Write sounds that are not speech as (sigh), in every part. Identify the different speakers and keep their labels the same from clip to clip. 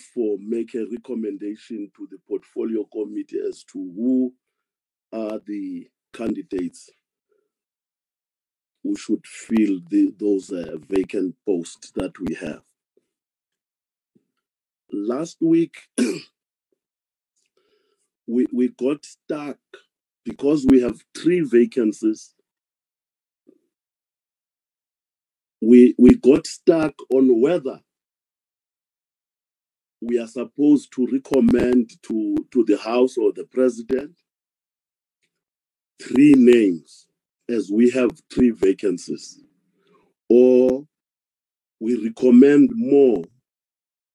Speaker 1: therefore make a recommendation to the portfolio committee as to who are the candidates who should fill the, those uh, vacant posts that we have. Last week, (clears throat) we, we got stuck because we have three vacancies. We, we got stuck on whether we are supposed to recommend to, to the House or the President three names as we have three vacancies, or we recommend more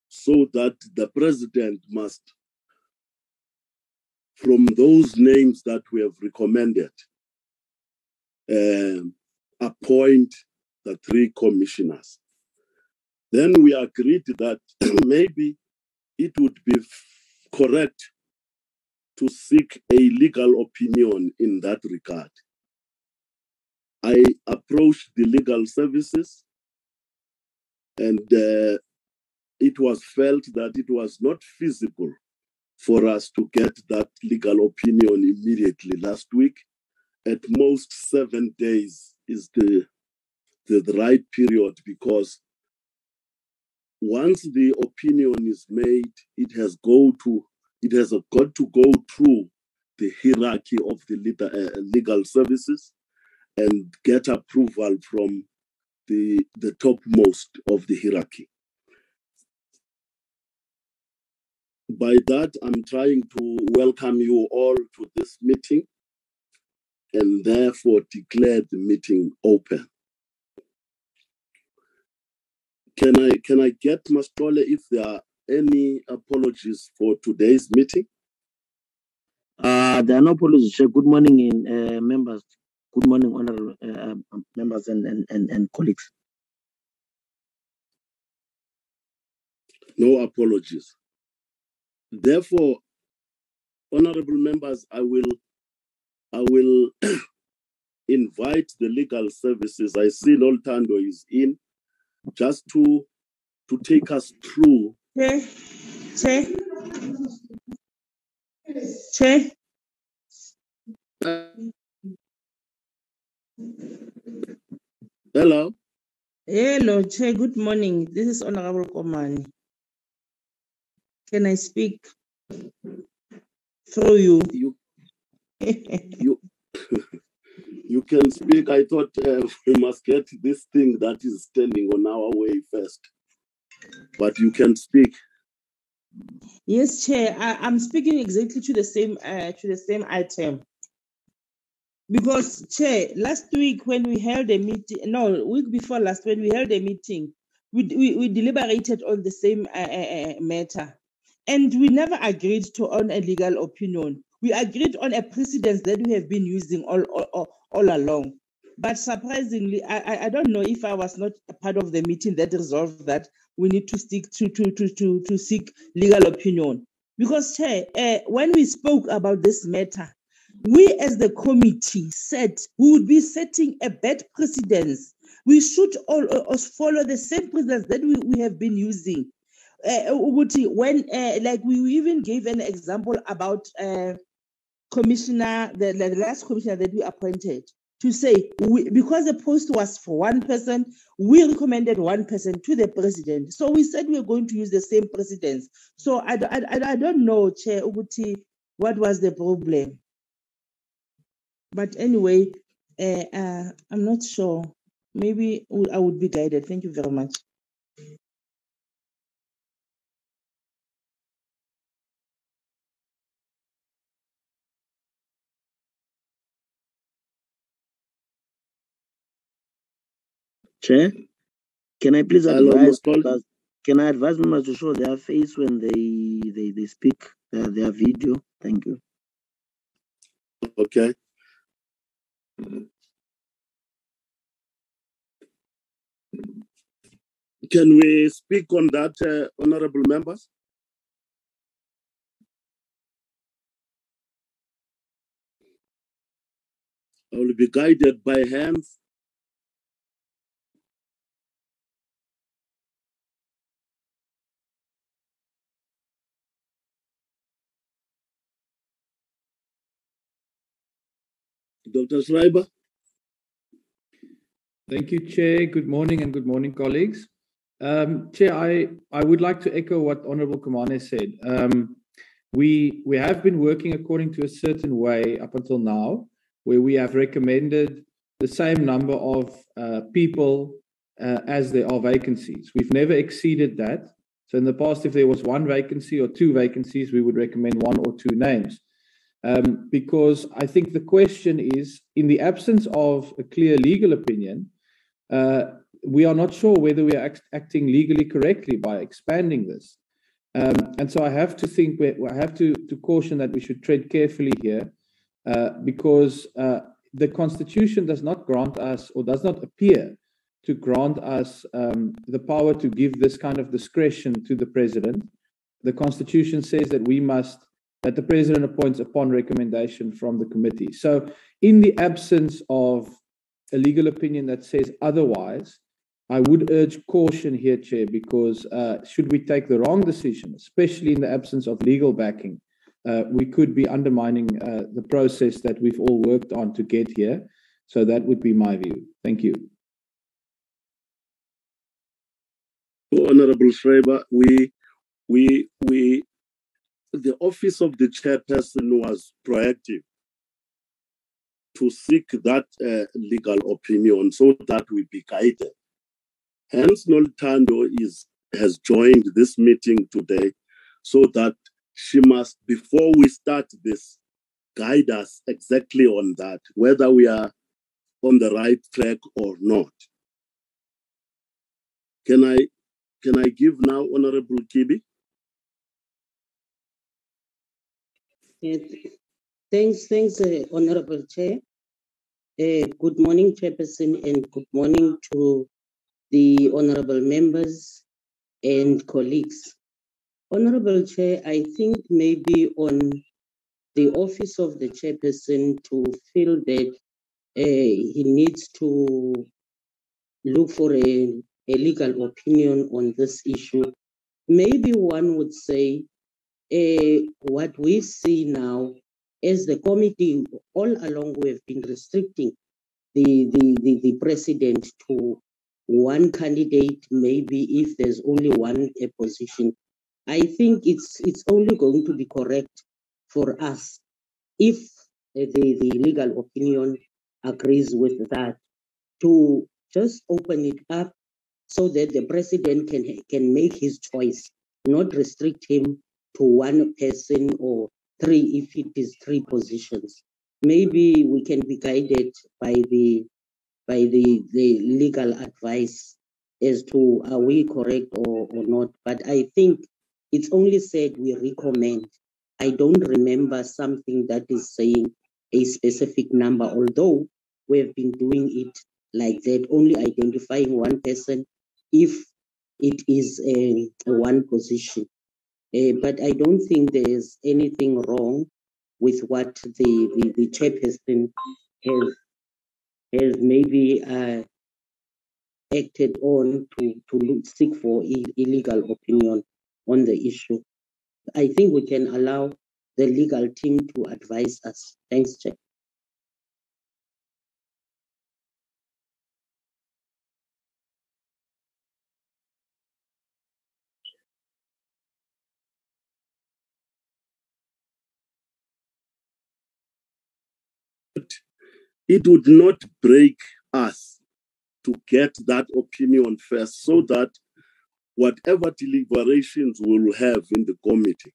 Speaker 1: so that the President must, from those names that we have recommended, um, appoint the three commissioners. Then we agreed that (clears throat) maybe it would be correct to seek a legal opinion in that regard. I approached the legal services and uh, it was felt that it was not feasible for us to get that legal opinion immediately last week. At most, seven days is the, the, the right period because once the opinion is made, it has go to it has got to go through the hierarchy of the legal, uh, legal services and get approval from the the topmost of the hierarchy. By that, I'm trying to welcome you all to this meeting and therefore declare the meeting open. Can I can I get Mastole if there are any apologies for today's meeting?
Speaker 2: Uh, there are no apologies. Chair. Good morning, in, uh, members. Good morning, honorable uh, um, members and, and, and, and colleagues.
Speaker 1: No apologies. Therefore, honorable members, I will I will (clears throat) invite the legal services. I see Loltando is in just to to take us through
Speaker 3: Che, che, che.
Speaker 1: hello
Speaker 3: Hello, Che. Good morning. This is Honorable Komani. Can I speak through you?
Speaker 1: you (laughs) you (laughs) you can speak i thought uh, (laughs) we must get this thing that is standing on our way first but you can speak
Speaker 3: yes, Chair. I, I'm speaking exactly to the same uh, to the same item. Because, Chair, last week when we held a meeting, no, week before last when we held a meeting, we we, we deliberated on the same uh, uh, uh, matter, and we never agreed to on a legal opinion. We agreed on a precedence that we have been using all all, all, along. But surprisingly, I, I don't know if I was not a part of the meeting that resolved that we need to stick to to to to, to seek legal opinion. Because Chair, uh, when we spoke about this matter, we as the committee said we would be setting a bad precedence. We should all uh, follow the same precedence that we, we have been using. Uh, when uh, like we even gave an example about uh, commissioner, the, the last commissioner that we appointed, to say we, because the post was for one person, we recommended one person to the president. So we said we are going to use the same precedence. So I, I, I, don't know, Chair Uguti, what was the problem. But anyway, uh, uh, I'm not sure. Maybe I would be guided. Thank you very much.
Speaker 2: Chair, can I please advise? Members- Can I advise members to show their face when they they, they speak uh, their video? Thank you.
Speaker 1: okay can we speak on that uh, honorable members i will be guided by hands Dr. Schreiber?
Speaker 4: Thank you, Chair. Good morning and good morning, colleagues. Um, Chair, I, I would like to echo what Honorable Kumane said. Um, we, we have been working according to a certain way up until now, where we have recommended the same number of uh, people uh, as there are vacancies. We've never exceeded that. So in the past, if there was one vacancy or two vacancies, we would recommend one or two names. Um, because I think the question is in the absence of a clear legal opinion, uh, we are not sure whether we are act- acting legally correctly by expanding this. Um, and so I have to think, I have to, to caution that we should tread carefully here uh, because uh, the Constitution does not grant us or does not appear to grant us um, the power to give this kind of discretion to the president. The Constitution says that we must, that the president appoints upon recommendation from the committee. So, in the absence of a legal opinion that says otherwise, I would urge caution here, Chair, because uh, should we take the wrong decision, especially in the absence of legal backing, uh, we could be undermining uh, the process that we've all worked on to get here. So that would be my view. Thank you.
Speaker 1: Honorable Schreiber, we, we, we, the office of the chairperson was proactive to seek that uh, legal opinion so that we be guided. Hence, Nolitando is has joined this meeting today so that she must, before we start this, guide us exactly on that, whether we are on the right track or not. Can I can I give now Honorable Kibi?
Speaker 5: Thanks, thanks, uh, Honorable Chair. Uh, good morning, Chairperson, and good morning to the honorable members and colleagues. Honorable Chair, I think maybe on the office of the chairperson to feel that uh, he needs to look for a, a legal opinion on this issue. Maybe one would say Eh, what we see now as the committee all along we have been restricting the, the, the, the president to one candidate, maybe if there's only one position. I think it's it's only going to be correct for us if the, the legal opinion agrees with that to just open it up so that the president can can make his choice, not restrict him to one person or three if it is three positions. Maybe we can be guided by the by the, the legal advice as to are we correct or, or not. But I think it's only said we recommend. I don't remember something that is saying a specific number, although we have been doing it like that, only identifying one person if it is a, a one position. Uh, but I don't think there's anything wrong with what the, the, the chairperson has, has maybe uh, acted on to, to seek for illegal opinion on the issue. I think we can allow the legal team to advise us. Thanks, Chair.
Speaker 1: It would not break us to get that opinion first so that whatever deliberations we will have in the committee,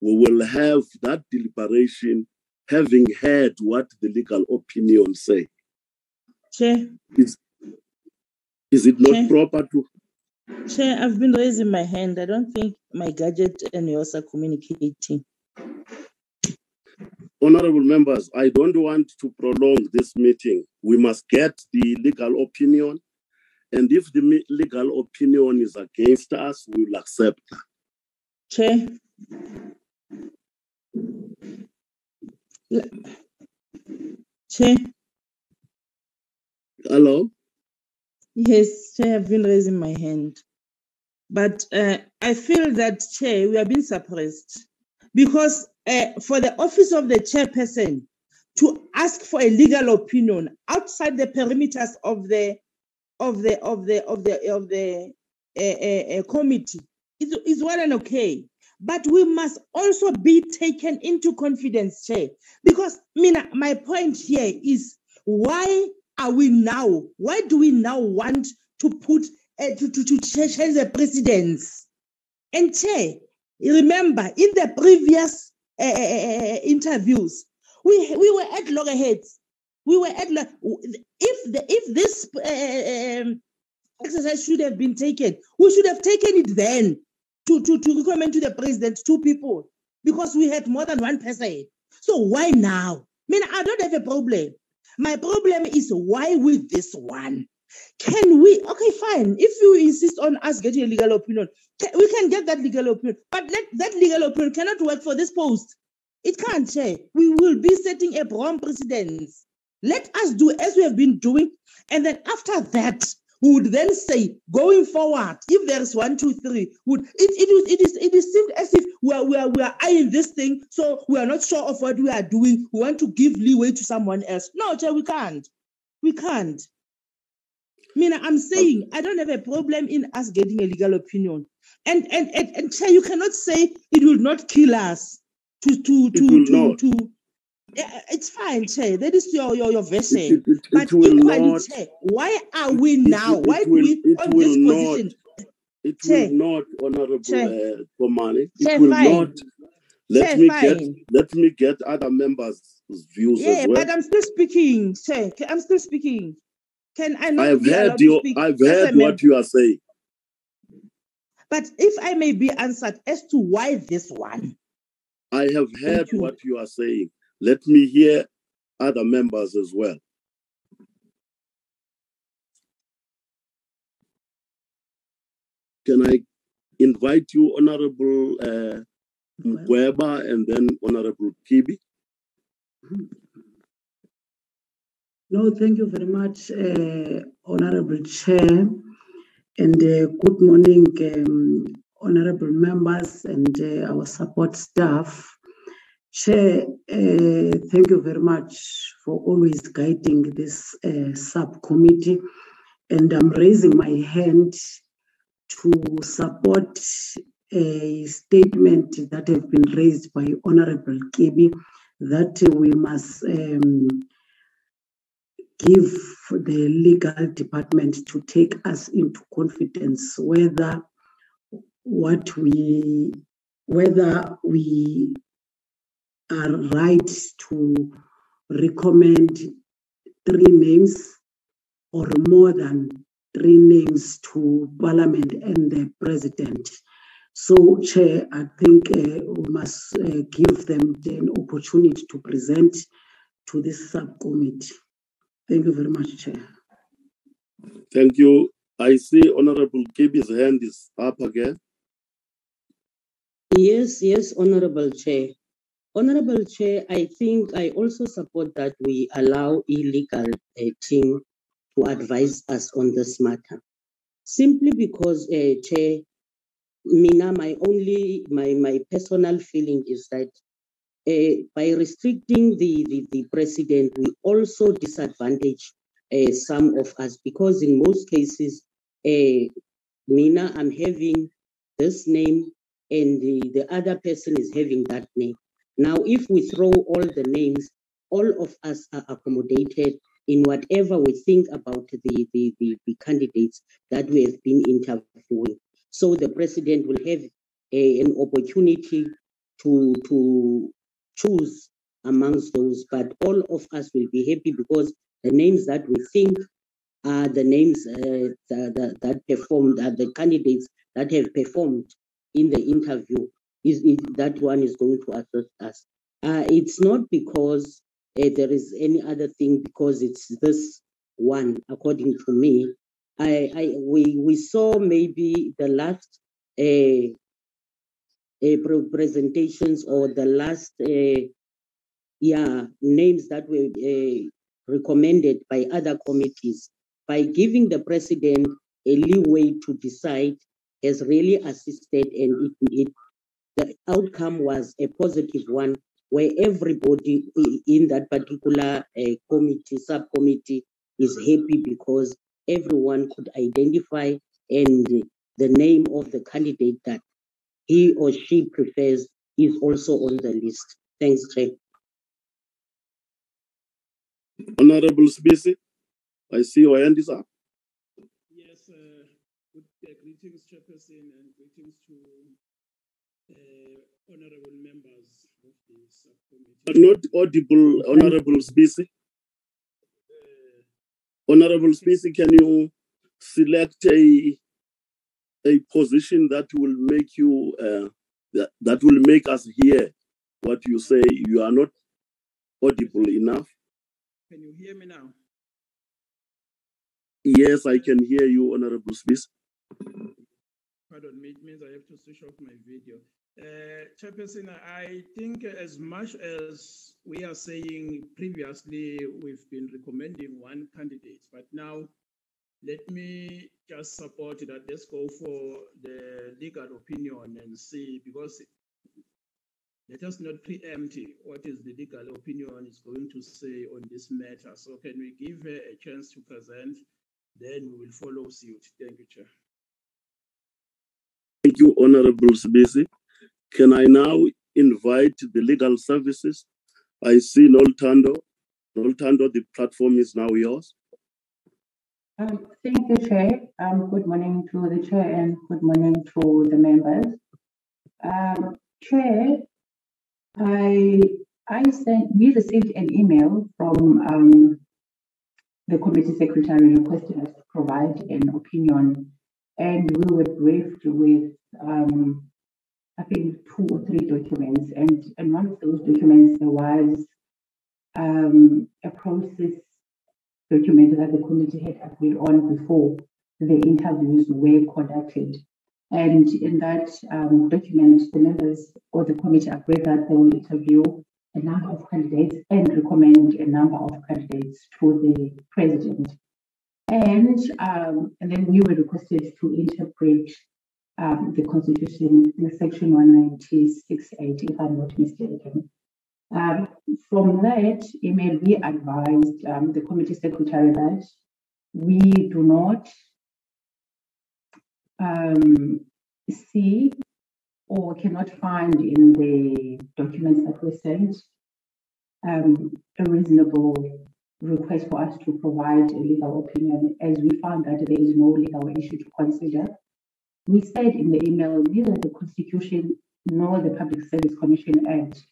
Speaker 1: we will have that deliberation having heard what the legal opinion say.
Speaker 3: Chair.
Speaker 1: Is, is it not
Speaker 3: Chair.
Speaker 1: proper to?
Speaker 3: Chair, I've been raising my hand. I don't think my gadget and yours are communicating.
Speaker 1: Honorable members, I don't want to prolong this meeting. We must get the legal opinion. And if the legal opinion is against us, we will accept that.
Speaker 3: Chair. Chair,
Speaker 1: Hello?
Speaker 3: yes, Chair, I've been raising my hand. But uh, I feel that, Chair, we are being suppressed because uh, for the office of the chairperson to ask for a legal opinion outside the perimeters of the of the of the of the of the uh, uh, committee is, is well and okay. But we must also be taken into confidence chair because mina my point here is why are we now why do we now want to put uh, to, to, to change the precedents and chair remember in the previous uh, interviews we we were at loggerheads we were at if the if this uh, exercise should have been taken we should have taken it then to, to, to recommend to the president two people because we had more than one person. So why now? I mean, I don't have a problem. My problem is why with this one? Can we? Okay, fine. If you insist on us getting a legal opinion, we can get that legal opinion. But that, that legal opinion cannot work for this post. It can't, Chair. We will be setting a wrong precedence. Let us do as we have been doing. And then after that, who would then say, going forward, if there is one, two, three, would it it it is it is seemed as if we are we are we are eyeing this thing, so we are not sure of what we are doing. We want to give leeway to someone else. No, Chair, we can't. We can't. Mean, I'm saying I don't have a problem in us getting a legal opinion. And and and, and Chair, you cannot say it will not kill us to to to to, to it's fine, Che. That is your your, your version. It, it, it, but equally, not, che, why are we now? why will, we on this position?
Speaker 1: Not, it che, will not, Honorable che, uh, Komani. It che, will fine. not. Let che, me fine. get let me get other members' views
Speaker 3: yeah,
Speaker 1: as well.
Speaker 3: but I'm still speaking. Che, I'm still speaking. Can I not
Speaker 1: I've heard you. I've heard what you are saying.
Speaker 3: But if I may be answered as to why this one.
Speaker 1: I have heard you. what you are saying. Let me hear other members as well. Can I invite you, Honorable uh, Mkweba, and then Honorable Kibi?
Speaker 6: No, thank you very much, uh, Honorable Chair, and uh, good morning, um, Honorable members and uh, our support staff. Chair, uh, thank you very much for always guiding this uh, subcommittee. And I'm raising my hand to support a statement that have been raised by Honorable Kibi that we must um, give the legal department to take us into confidence whether what we whether we are right to recommend three names or more than three names to Parliament and the President. So, Chair, I think uh, we must uh, give them an opportunity to present to this subcommittee. Thank you very much, Chair.
Speaker 1: Thank you. I see Honorable Kibi's hand is up again.
Speaker 5: Yes, yes, Honorable Chair. Honorable Chair, I think I also support that we allow illegal uh, team to advise us on this matter. Simply because, uh, Chair, Mina, my only, my, my personal feeling is that by restricting the, the, the president, we also disadvantage uh, some of us because in most cases, uh, Mina, I'm having this name and the, the other person is having that name. Now, if we throw all the names, all of us are accommodated in whatever we think about the, the, the, the candidates that we have been interviewing. So the president will have a, an opportunity to, to choose amongst those, but all of us will be happy because the names that we think are the names uh, that, that, that performed, are the candidates that have performed in the interview is, is that one is going to assist us. Uh, it's not because uh, there is any other thing, because it's this one, according to me. I, I we we saw maybe the last uh, uh, presentations or the last uh, yeah names that were uh, recommended by other committees. By giving the president a leeway to decide has really assisted and it, it the outcome was a positive one where everybody in that particular uh, committee, subcommittee, is happy because everyone could identify and the name of the candidate that he or she prefers is also on the list. Thanks, Chair.
Speaker 1: Honorable Sibisi, I see your hand is up.
Speaker 7: Yes, uh, good uh, greetings, Chairperson, and greetings to uh, honorable members of the subcommittee.
Speaker 1: Not audible, Honorable Sibisi.
Speaker 7: Uh,
Speaker 1: Honorable Spacey, can you select a a position that will make you uh, that, that will make us hear what you say? You are not audible enough.
Speaker 7: can you hear me now?
Speaker 1: Yes, I can hear you, Honorable Spacey.
Speaker 7: Pardon me, it means I have to switch off my video. Uh, Chairperson, I think as much as we are saying previously, we've been recommending one candidate, but now let me just support that. Let's go for the legal opinion and see, because let us not preempt what is the legal opinion is going to say on this matter. So can we give her a chance to present? Then we will follow suit. Thank you, Chair.
Speaker 1: Thank you, Honorable Sibisi. Can I now invite the legal services? I see Noltando. Noltando, the platform is now yours.
Speaker 8: Um, thank you, Chair. Um, good morning to the Chair and good morning to the members. Um, Chair, I I sent we received an email from um, the committee secretary requesting us to provide an opinion, and we were briefed with um, I think two or three documents, and and one of those documents there was um, a process document that the committee had agreed on before the interviews were conducted. And in that um, document, the members or the committee agreed that they will interview a number of candidates and recommend a number of candidates to the president. And, um, and then we were requested to interpret um, the constitution in section 196.8, if I'm not mistaken. Um, from that email, we advised um, the committee secretary that we do not um, see or cannot find in the documents that were sent um, a reasonable request for us to provide a legal opinion as we found that there is no legal issue to consider. We said in the email neither the Constitution nor the Public Service Commission Act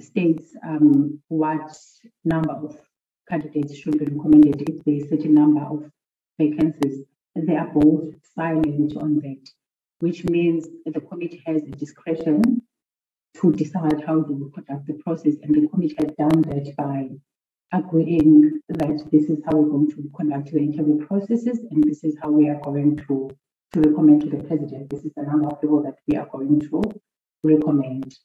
Speaker 8: states um, what number of candidates should be recommended if there is a number of vacancies. They are both silent on that, which means the committee has a discretion to decide how they will conduct the process, and the committee has done that by agreeing that this is how we're going to conduct the interview processes, and this is how we are going to, to recommend to the president. This is the number of people that we are going to recommend.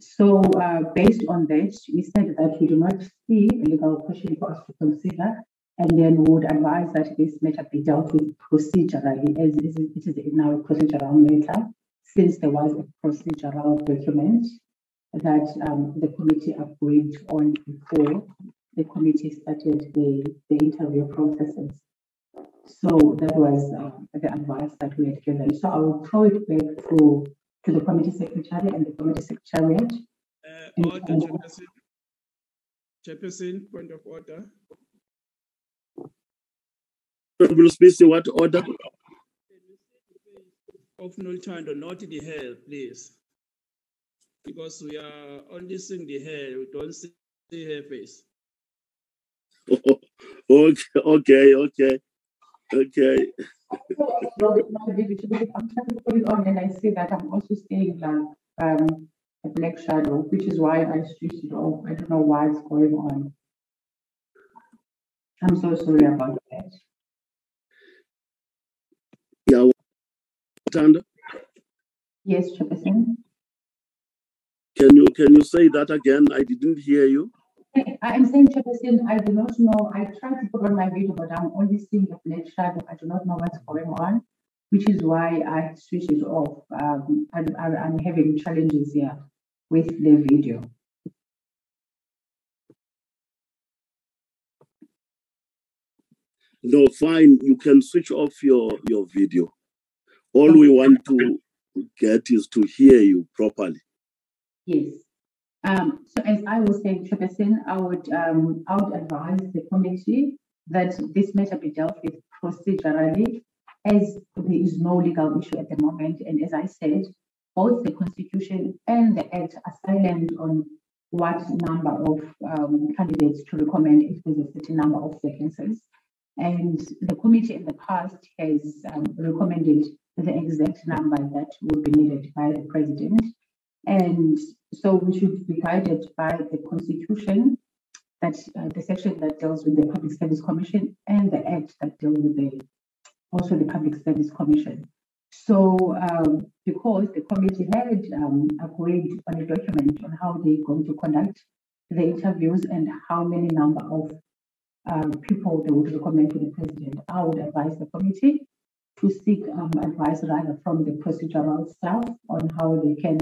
Speaker 8: So, uh, based on that, we said that we do not see a legal question for us to consider, and then would advise that this matter be dealt with procedurally, as it is now a procedural matter, since there was a procedural document that um, the committee agreed on before the committee started the, the interview processes. So that was um, the advice that we had given. So I will throw it back to to the committee secretary and the committee secretariat.
Speaker 7: Uh,
Speaker 8: in
Speaker 7: order,
Speaker 8: terms of-
Speaker 7: Chairperson. Chairperson, point of order.
Speaker 1: Honorable Spacey, what order?
Speaker 7: Of Noltando, not in the hair, please. Because we are only seeing the hair, we don't see her face. (laughs)
Speaker 1: okay, okay, okay, okay.
Speaker 8: And I see that I'm also seeing like um a black shadow, which is why I switched it off. I don't know why it's going on. I'm so sorry about that.
Speaker 1: Yeah,
Speaker 8: Yes, Chairperson.
Speaker 1: can you can you say that again? I didn't hear you.
Speaker 8: I'm saying, Chairperson, I do not know. I try to put on my video, but I'm only seeing a flash shadow. I do not know what's going on, which is why I switched it off. Um, I, am having challenges here with the video.
Speaker 1: No, fine. You can switch off your, your video. All we want to get is to hear you properly.
Speaker 8: Yes. Um, so as I was saying, Chairperson, I would um, I would advise the committee that this matter be dealt with procedurally, as there is no legal issue at the moment. And as I said, both the Constitution and the Act are silent on what number of um, candidates to recommend if there's a certain number of vacancies. And the committee in the past has um, recommended the exact number that will be needed by the president. And so we should be guided by the constitution, that uh, the section that deals with the Public Service Commission and the act that deals with the also the Public Service Commission. So um, because the committee had um, agreed on a document on how they're going to conduct the interviews and how many number of um, people they would recommend to the president, I would advise the committee to seek um, advice rather from the procedural staff on how they can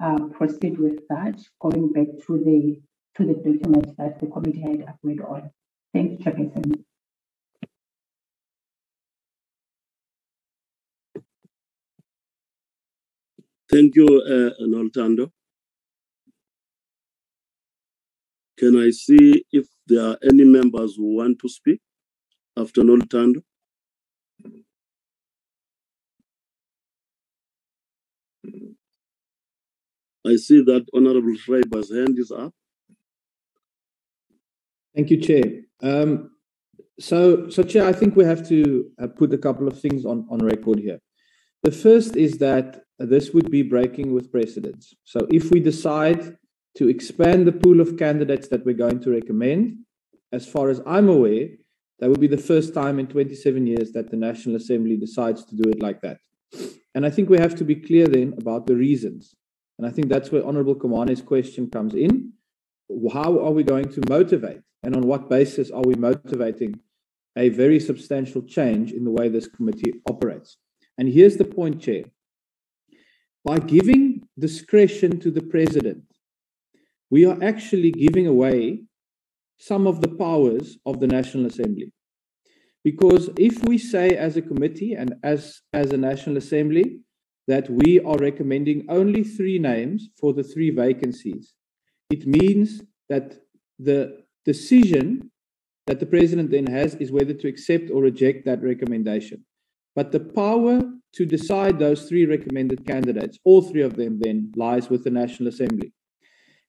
Speaker 8: uh, proceed with that, going back to the to the document that the committee had agreed on. Thank you, Chairperson.
Speaker 1: Thank you, uh, Noltando. Can I see if there are any members who want to speak after Noltando? I see that Honorable Schreiber's hand is up.
Speaker 4: Thank you, Chair. Um, so, so Chair, I think we have to uh, put a couple of things on, on record here. The first is that this would be breaking with precedents. So, if we decide to expand the pool of candidates that we're going to recommend, as far as I'm aware, that would be the first time in 27 years that the National Assembly decides to do it like that. And I think we have to be clear then about the reasons. And I think that's where Honorable Komane's question comes in. How are we going to motivate? And on what basis are we motivating a very substantial change in the way this committee operates? And here's the point, Chair. By giving discretion to the president, we are actually giving away some of the powers of the National Assembly. Because if we say as a committee and as, as a National Assembly that we are recommending only three names for the three vacancies. It means that the decision that the president then has is whether to accept or reject that recommendation. But the power to decide those three recommended candidates, all three of them, then lies with the National Assembly.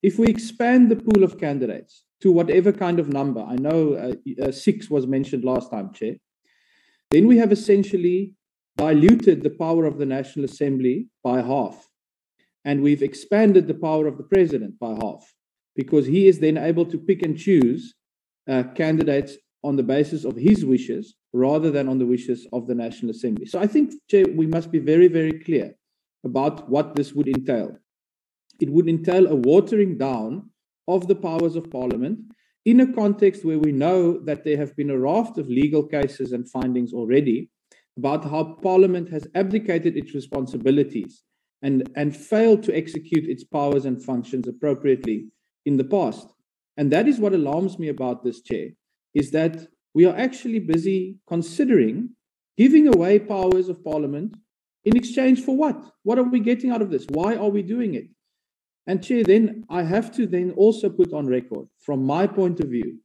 Speaker 4: If we expand the pool of candidates to whatever kind of number, I know uh, uh, six was mentioned last time, Chair, then we have essentially diluted the power of the National Assembly by half. And we've expanded the power of the president by half because he is then able to pick and choose uh, candidates on the basis of his wishes rather than on the wishes of the National Assembly. So I think, Chair, we must be very, very clear about what this would entail. It would entail a watering down of the powers of Parliament in a context where we know that there have been a raft of legal cases and findings already about how Parliament has abdicated its responsibilities and, and failed to execute its powers and functions appropriately in the past. And that is what alarms me about this chair, is that we are actually busy considering giving away powers of Parliament in exchange for what? What are we getting out of this? Why are we doing it? And Chair, then I have to then also put on record, from my point of view,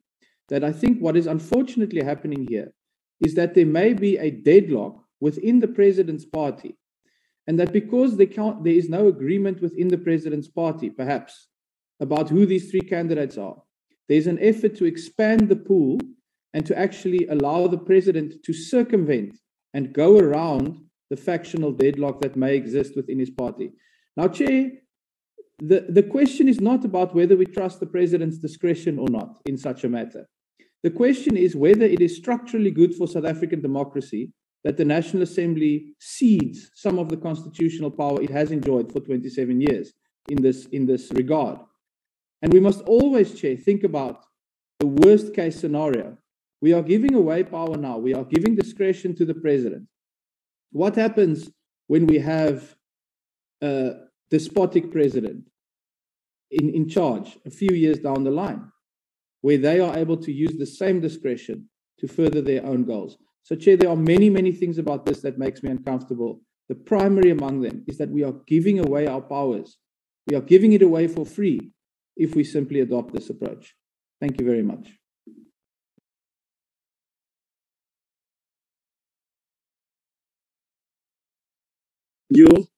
Speaker 4: that I think what is unfortunately happening here is that there may be a deadlock within the president's party, and that because there, there is no agreement within the president's party, perhaps, about who these three candidates are, there's an effort to expand the pool and to actually allow the president to circumvent and go around the factional deadlock that may exist within his party. Now, Chair, the, the question is not about whether we trust the president's discretion or not in such a matter. The question is whether it is structurally good for South African democracy that the National Assembly cedes some of the constitutional power it has enjoyed for 27 years in this, in this regard. And we must always, Chair, think about the worst case scenario. We are giving away power now, we are giving discretion to the president. What happens when we have a despotic president in, in charge a few years down the line? Where they are able to use the same discretion to further their own goals. So, Chair, there are many, many things about this that makes me uncomfortable. The primary among them is that we are giving away our powers. We are giving it away for free if we simply adopt this approach. Thank you very much.
Speaker 1: You,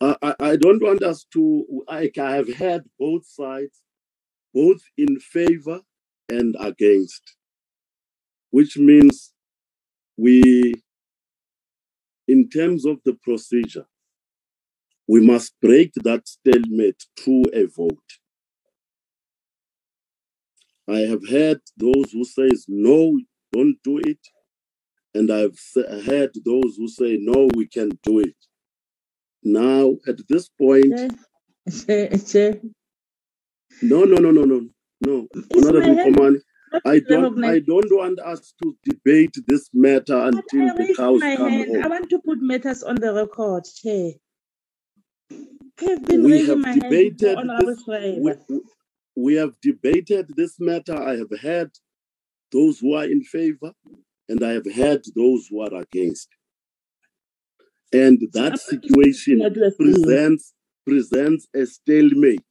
Speaker 1: uh, I, I don't want us to, I, have heard both sides, both in favor and against, which means we, in terms of the procedure, we must break that stalemate through a vote. I have heard those who says no, don't do it, and I've heard those who say no, we can do it. Now, at this point, no, no, no, no, no, no, Honorable Komane, I don't, I don't want us to debate this matter until the cows come home.
Speaker 3: I want to put matters on the record, Chair. I've been
Speaker 1: we have
Speaker 3: my
Speaker 1: debated this, we, we have debated this matter. I have had those who are in favor, and I have had those who are against. And that situation
Speaker 3: what you are saying.
Speaker 1: presents presents a stalemate.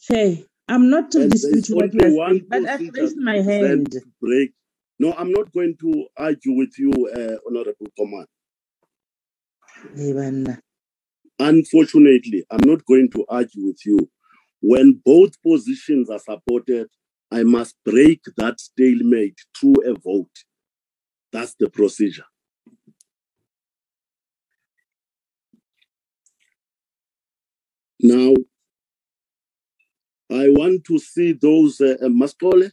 Speaker 3: Chair, I'm not
Speaker 1: And
Speaker 3: dispute what you are saying, but I've raised my hand.
Speaker 1: break. No, I'm not going to argue with you, uh, Honorable Command.
Speaker 3: Bana.
Speaker 1: Unfortunately, I'm not going to argue with you. When both positions are supported, I must break that stalemate through a vote. That's the procedure. Now, I want to see those, uh, uh, Maskole,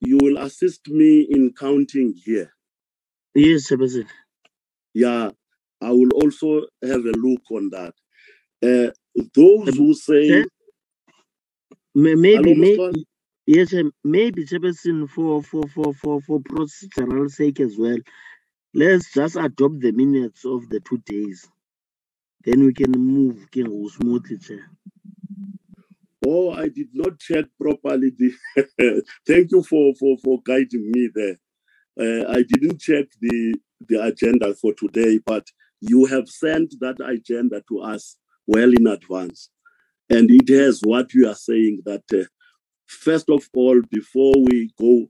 Speaker 1: you will assist me in counting here.
Speaker 2: Yes, Chairperson.
Speaker 1: Yeah, I will also have a look on that. Uh, those who say,
Speaker 2: Maybe,
Speaker 1: Hello,
Speaker 2: may, yes, maybe Chairperson for for for for for procedural sake as well. Let's just adopt the minutes of the two days. Then we can move smoothly, Chair.
Speaker 1: Oh, I did not check properly. The (laughs) Thank you for, for, for guiding me there. Uh, I didn't check the, the agenda for today, but you have sent that agenda to us well in advance. And it has what you are saying that, uh, first of all, before we go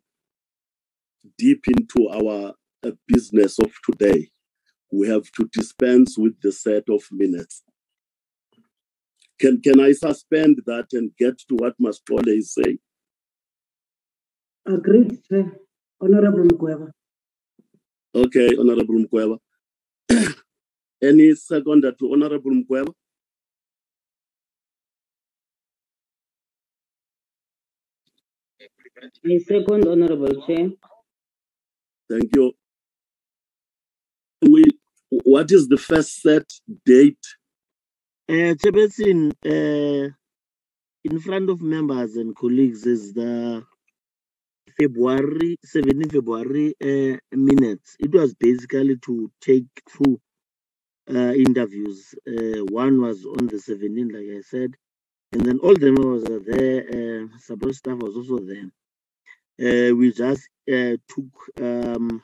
Speaker 1: deep into our uh, business of today, we have to dispense with the set of minutes. Can, can I suspend that and get to what Maskole is saying?
Speaker 6: Agreed. Honorable Mgweba.
Speaker 1: Okay, Honorable Mgweba. (clears throat) Any second to Honorable Mgweba?
Speaker 5: I second, Honorable Chair.
Speaker 1: Thank you. We, what is the first set date?
Speaker 2: Uh, Chairperson, uh, in front of members and colleagues is the February, 17 February uh, minutes. It was basically to take two uh, interviews. Uh, one was on the 17th, like I said, and then all the members are there. Uh, support staff was also there. We just took um,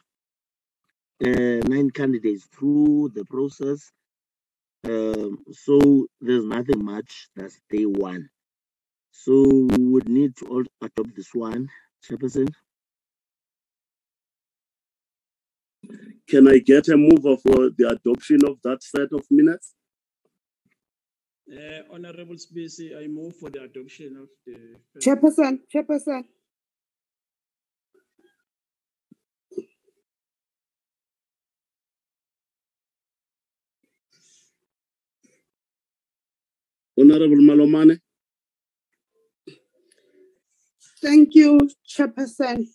Speaker 2: nine candidates through the process. Um, so there's nothing much. That's day one. So we would need to all adopt this one, Chairperson.
Speaker 1: Can I get a mover for the adoption of that set of minutes?
Speaker 7: Uh, Honorable Spacey, I move for the adoption of the. first-
Speaker 9: Chairperson, Chairperson,
Speaker 1: Honorable Malomane?
Speaker 9: thank you, Chairperson.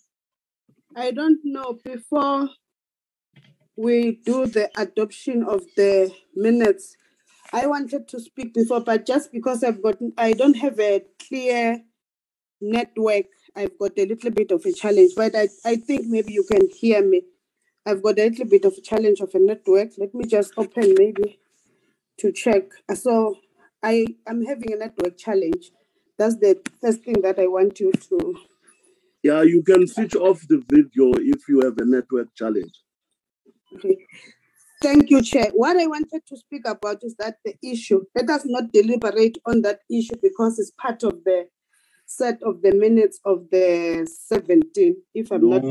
Speaker 9: I don't know, before we do the adoption of the minutes, I wanted to speak before, but just because I've got, I don't have a clear network, I've got a little bit of a challenge, but I, I think maybe you can hear me. I've got a little bit of a challenge of a network. Let me just open maybe to check. So I am having a network challenge. That's the first thing that I want you to
Speaker 1: Yeah, you can switch off the video if you have a network challenge.
Speaker 9: Okay. Thank you, Chair. What I wanted to speak about is that the issue, let us not deliberate on that issue because it's part of the set of the minutes of the 17, if I'm not.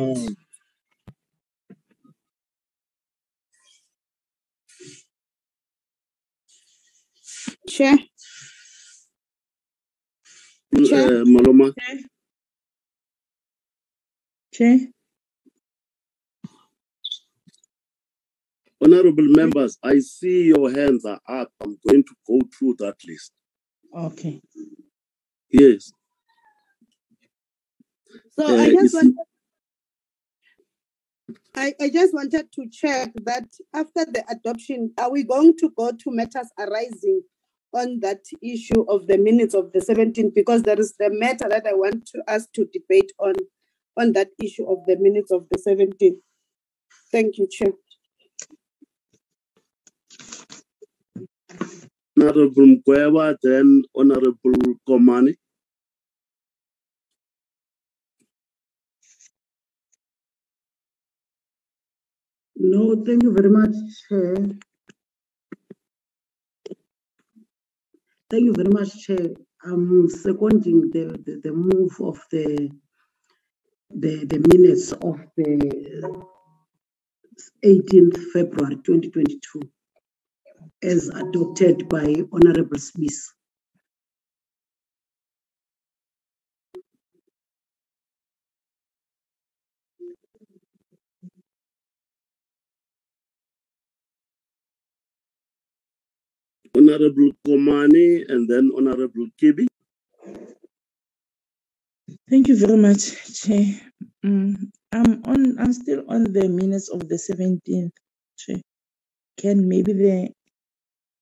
Speaker 9: Chair, Chair.
Speaker 1: Uh, Maloma,
Speaker 3: Chair. Chair.
Speaker 1: honorable members, I see your hands are up. I'm going to go through that list.
Speaker 3: Okay.
Speaker 1: Yes.
Speaker 9: So
Speaker 1: Uh,
Speaker 9: I just wanted, I, I just wanted to check that after the adoption, are we going to go to matters arising on that issue of the minutes of the 17th? Because there is the matter that I want to us to debate on, on that issue of the minutes of the 17th. Thank you, Chair.
Speaker 1: Honorable Mgweba, then Honorable Komane.
Speaker 6: No, thank you very much, Chair. Thank you very much, Chair. I'm seconding the, the, the move of the, the, the minutes of the uh, 18th February 2022 as adopted by Honorable Smith.
Speaker 1: Honorable Komane, and then Honorable Kibi.
Speaker 3: Thank you very much, Chair. Mm, I'm on. I'm still on the minutes of the seventeenth, Chair. Can maybe the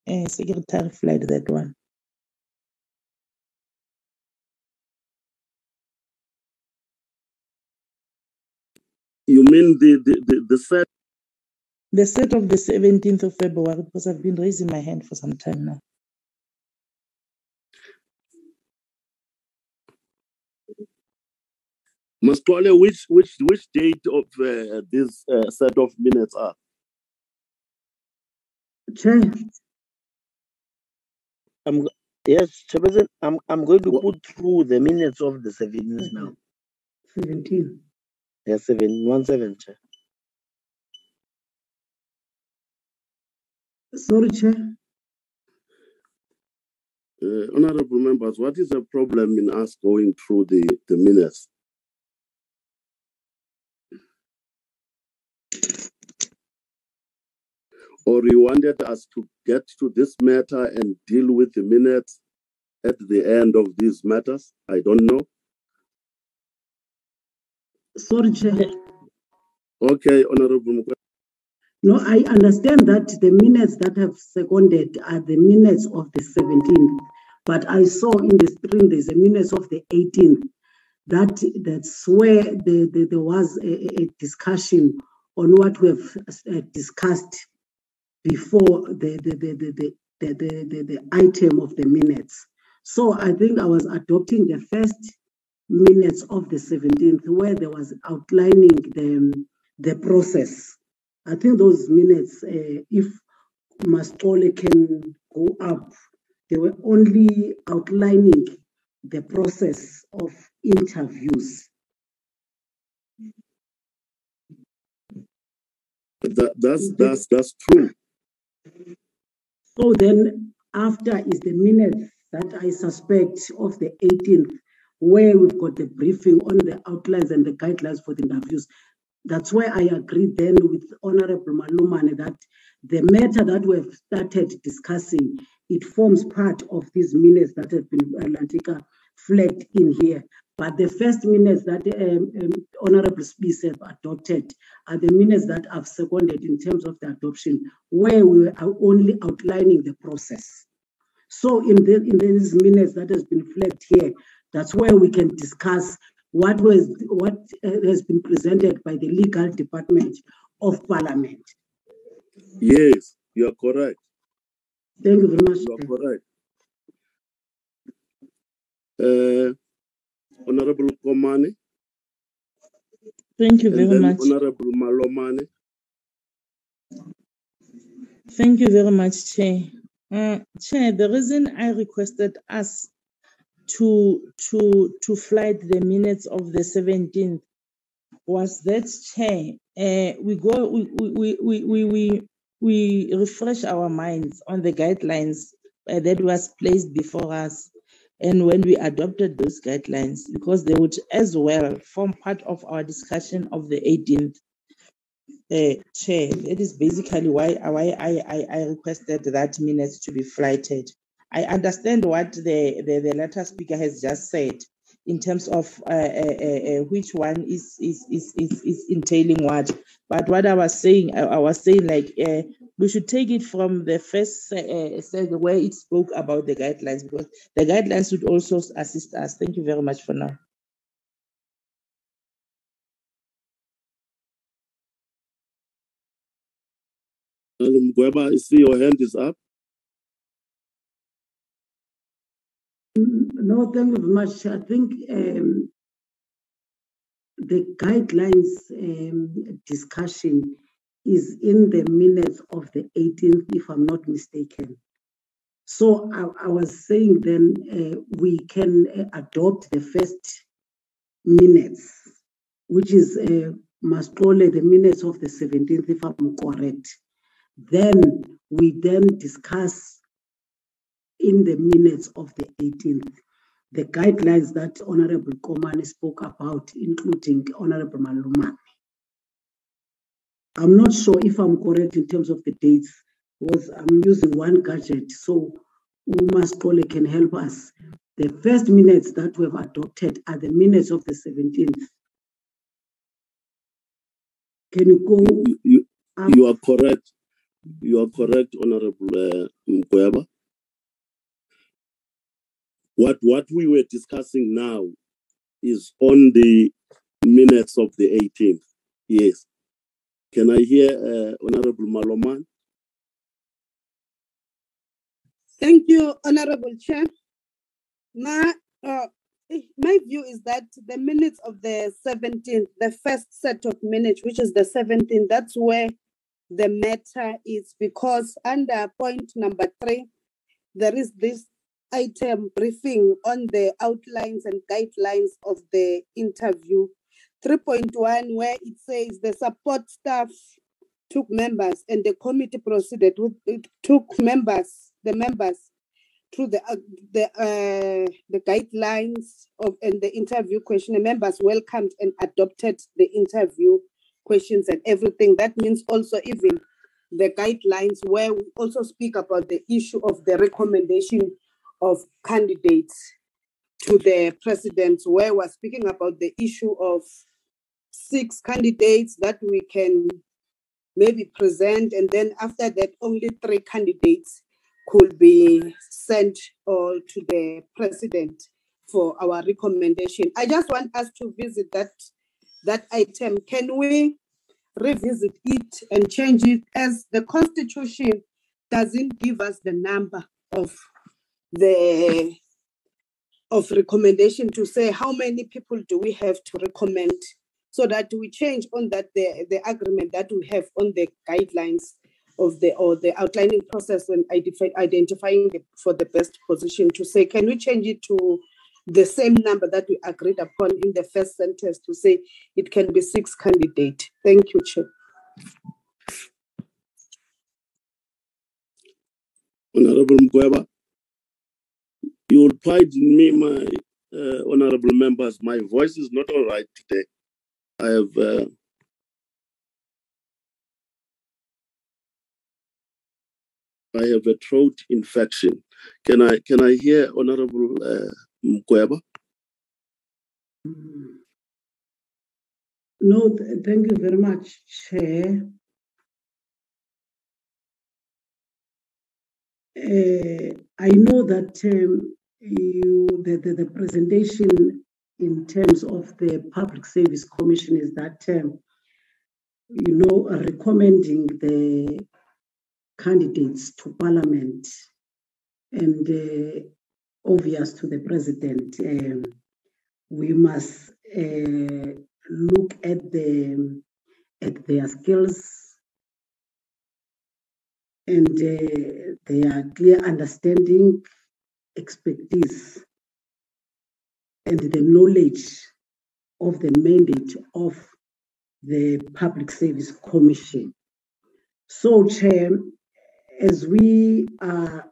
Speaker 3: uh, secretary flag that one?
Speaker 1: You mean the, the, the, the set?
Speaker 3: The set of the seventeenth of February, because I've been raising my hand for some time now.
Speaker 1: Mascole, which, which, which date of uh, this uh, set of minutes are?
Speaker 6: Chair,
Speaker 2: I'm, yes, Chairperson, I'm, I'm going to put through the minutes of the 17th now.
Speaker 6: 17.
Speaker 2: Yes, seven, one seven, Chair.
Speaker 6: Sorry, Chair.
Speaker 1: Uh, honorable members, what is the problem in us going through the, the minutes? Or you wanted us to get to this matter and deal with the minutes at the end of these matters? I don't know.
Speaker 6: Sorry, Chair.
Speaker 1: Okay, Honorable
Speaker 6: No, I understand that the minutes that have seconded are the minutes of the 17th. But I saw in the screen there's a minutes of the 18th. That that's where the, the, there was a, a- discussion on what we have uh, discussed before the the the the, the, the, the, the, the item of the minutes. So I think I was adopting the first minutes of the 17th where there was outlining the, the process. I think those minutes, uh, if Mastole can go up, they were only outlining the process of interviews.
Speaker 1: That, that's, that's, that's true.
Speaker 6: So then after is the minutes that I suspect of the 18th, where we've got the briefing on the outlines and the guidelines for the interviews. That's why I agree then with Honorable Malumane that the matter that we've started discussing, it forms part of these minutes that have been Atlantica flagged in here. But the first minutes that um, um, Honorable Smith have adopted are the minutes that I've seconded in terms of the adoption, where we are only outlining the process. So in the, in these minutes that has been flagged here, that's where we can discuss what was what uh, has been presented by the legal department of parliament.
Speaker 1: Yes, you are correct.
Speaker 6: Thank you very much.
Speaker 1: You are correct. Uh, Honorable Komane,
Speaker 3: Thank you
Speaker 1: and
Speaker 3: very
Speaker 1: then
Speaker 3: much.
Speaker 1: Honorable Malomane.
Speaker 3: Thank you very much, Chair. Uh, Chair, the reason I requested us to to to flight the minutes of the 17th was that Chair, uh, we go we we we we we, we refresh our minds on the guidelines uh, that was placed before us and when we adopted those guidelines because they would as well form part of our discussion of the 18th uh, chair. That is basically why why I, I, I requested that minutes to be flighted. I understand what the, the, the letter speaker has just said in terms of uh, uh, uh, uh, which one is is, is is is entailing what. But what I was saying, I, I was saying like uh, we should take it from the first uh, where it spoke about the guidelines because the guidelines would also assist us. Thank you very much for now.
Speaker 1: Mgweba, I see your hand is up.
Speaker 6: No, thank you very much. I think um, the guidelines um, discussion is in the minutes of the 18th, if I'm not mistaken. So I, I was saying then uh, we can uh, adopt the first minutes, which is uh, Mastole, the minutes of the 17th, if I'm correct. Then we then discuss in the minutes of the 18th the guidelines that Honorable Komane spoke about, including Honorable Malumane. I'm not sure if I'm correct in terms of the dates, because I'm using one gadget, so Umaskole can help us. The first minutes that we've adopted are the minutes of the 17th. Can you go
Speaker 1: You, you, you are correct. You are correct, Honorable uh. What what we were discussing now is on the minutes of the 18th. Yes. Can I hear uh, Honorable Maloman?
Speaker 9: Thank you, Honorable Chair. My, uh, eh, my view is that the minutes of the 17th, the first set of minutes, which is the 17th, that's where the matter is because under point number three, there is this item briefing on the outlines and guidelines of the interview. 3.1, where it says the support staff took members and the committee proceeded with it took members, the members through the uh, the uh, the guidelines of and the interview question. The members welcomed and adopted the interview questions and everything. That means also even the guidelines where we also speak about the issue of the recommendation of candidates to the president, where we're speaking about the issue of six candidates that we can maybe present, and then after that, only three candidates could be sent all to the president for our recommendation. I just want us to visit that that item. Can we revisit it and change it as the constitution doesn't give us the number of the of recommendation to say how many people do we have to recommend? So that we change on that the, the agreement that we have on the guidelines of the or the outlining process identify, identifying the, for the best position to say can we change it to the same number that we agreed upon in the first sentence to say it can be six candidate thank you chair.
Speaker 1: Honorable Mgweba, you will pardon me, my uh, honorable members. My voice is not all right today. I have uh, I have a throat infection. Can I can I hear Honorable uh, Mgweba?
Speaker 6: No, th- thank you very much, Chair. I know that um, you the, the, the presentation in terms of the Public Service Commission is that um, you know recommending the candidates to Parliament and uh, obvious to the President. Um, we must uh, look at the at their skills and uh, their clear understanding, expertise, and the knowledge of the mandate of the Public Service Commission. So, Chair, as we are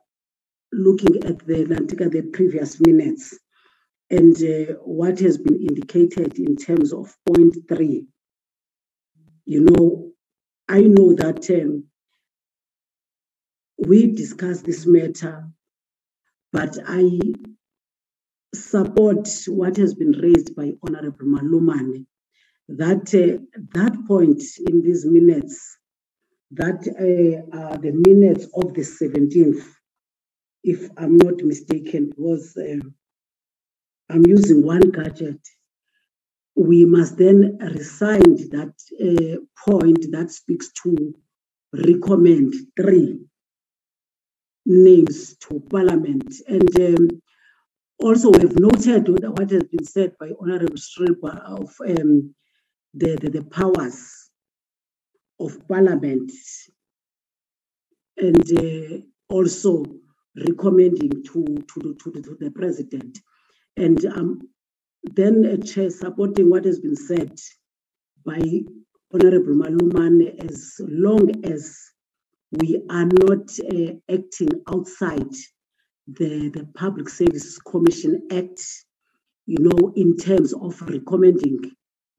Speaker 6: looking at the Lantica, the previous minutes, and uh, what has been indicated in terms of point three, you know, I know that um, we discussed this matter, but I support what has been raised by Honorable Malumane, that uh, that point in these minutes, that uh, are the minutes of the 17th, if I'm not mistaken, was um, I'm using one gadget. We must then resign that uh, point that speaks to recommend three names to Parliament. And um, also, we've noted what has been said by Honorable Schreiber of um, the, the, the powers of Parliament and uh, also recommending to, to, to, to, the President. And um, then, uh, Chair, supporting what has been said by Honorable Maluman, as long as we are not uh, acting outside the, the Public Service Commission Act, you know, in terms of recommending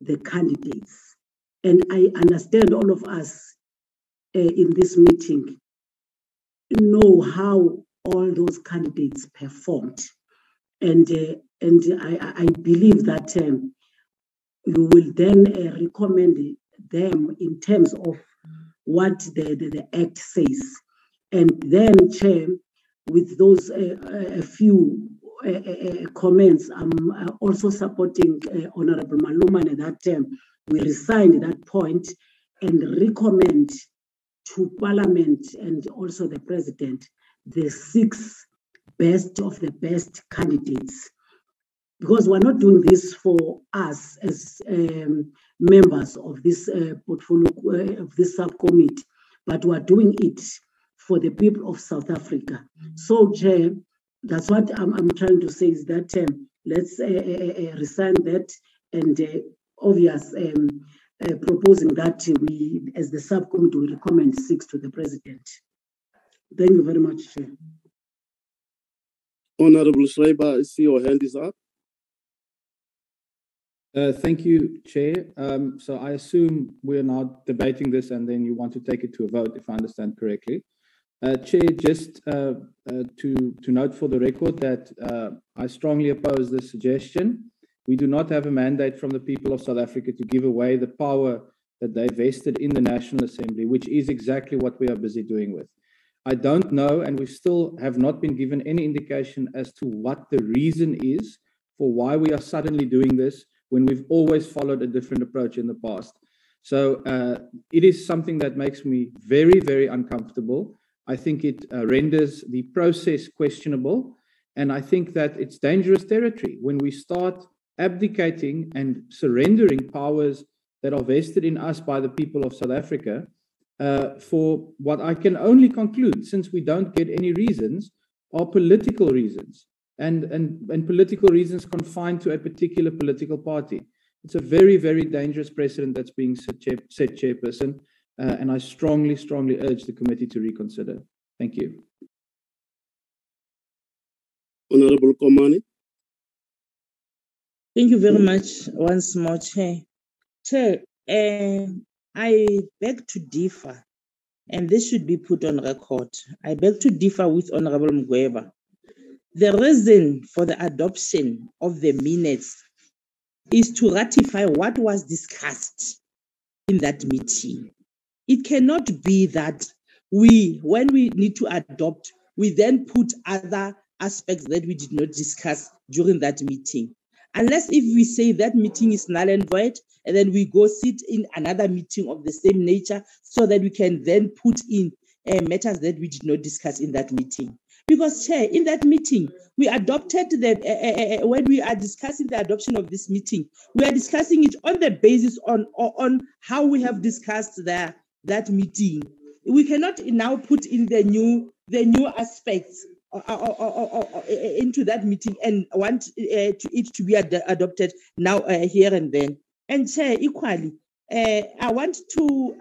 Speaker 6: the candidates. And I understand all of us uh, in this meeting know how all those candidates performed. And, uh, and I, I believe that um, you will then uh, recommend them in terms of what the, the, the Act says. And then, Chair, with those uh, uh a few uh, uh, comments, I'm also supporting Honorable Malumane that um, we resign that point and recommend to Parliament and also the President the six best of the best candidates because we're not doing this for us as um, members of this uh, portfolio uh, of this subcommittee, but we're doing it for the people of South Africa. So, Chair, that's what I'm, I'm trying to say is that um, let's uh, uh, uh resign that and uh, obvious um, proposing that we, as the subcommittee, we recommend six to the president. Thank you very much, Chair.
Speaker 1: Honorable Schreiber, I see your hand is up.
Speaker 4: Uh, thank you, Chair. Um, so I assume we're now debating this and then you want to take it to a vote, if I understand correctly. Uh, Chair, just uh, to, to note for the record that I strongly oppose this suggestion. We do not have a mandate from the people of South Africa to give away the power that they vested in the National Assembly, which is exactly what we are busy doing with. I don't know, and we still have not been given any indication as to what the reason is for why we are suddenly doing this when we've always followed a different approach in the past. So uh, it is something that makes me very, very uncomfortable. I think it uh, renders the process questionable. And I think that it's dangerous territory when we start abdicating and surrendering powers that are vested in us by the people of South Africa uh, for what I can only conclude, since we don't get any reasons, are political reasons and, and, and political reasons confined to a particular political party. It's a very, very dangerous precedent that's being set, chair, set chairperson, uh, and I strongly, strongly urge the committee to reconsider. Thank you.
Speaker 1: Honorable Komane.
Speaker 3: Thank you very much once more, Chair. Chair, uh, I beg to differ, and this should be put on record. I beg to differ with Honorable Mgweba the reason for the adoption of the minutes is to ratify what was discussed in that meeting. It cannot be that we, when we need to adopt, we then put other aspects that we did not discuss during that meeting. Unless if we say that meeting is null and void, and then we go sit in another meeting of the same nature so that we can then put in uh, matters that we did not discuss in that meeting. Because, Chair, in that meeting, we adopted the, uh, uh, when we are discussing the adoption of this meeting, we are discussing it on the basis on, on how we have discussed the, that meeting. We cannot now put in the new, the new aspects uh, uh, into that meeting and want uh, to, it to be ad- adopted now, uh, here and then. And Chair, equally, uh, I want to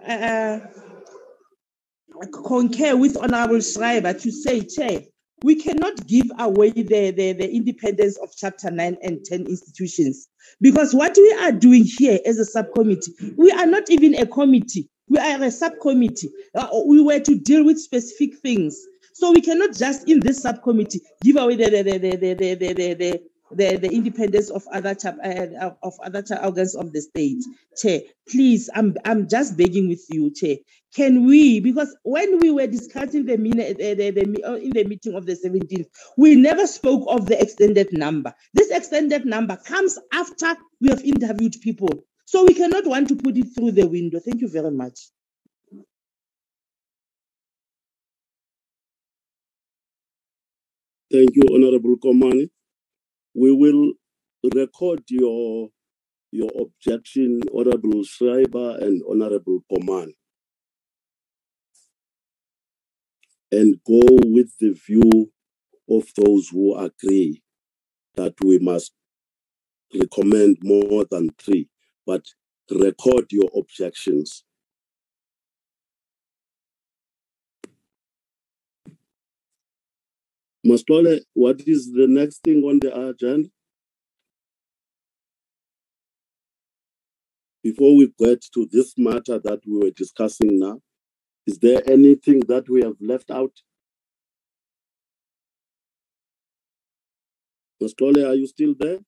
Speaker 3: concur with Honorable Schreiber to say, Chair, we cannot give away the, the, the, independence of chapter 9 and 10 institutions. Because what we are doing here as a subcommittee we are not even a committee. We are a subcommittee. Uh, we were to deal with specific things. So we cannot just in this subcommittee give away the the the the the the, the, the, the, the independence of other chap, uh, of other organs of the state. Chair, please, I'm I'm just begging with you, Chair. Can we? Because when we were discussing the the, the, the, uh, in the meeting of the 17th, we never spoke of the extended number. This extended number comes after we have interviewed people. So we cannot want to put it through the window. Thank you very much.
Speaker 1: Thank you, Honorable Komane. We will record your your objection, Honorable Schreiber and Honorable Komane, and go with the view of those who agree that we must recommend more than three, but record your objections. Mastole, what is the next thing on the agenda? Before we get to this matter that we were discussing now, is there anything that we have left out? Mastole, are you still there?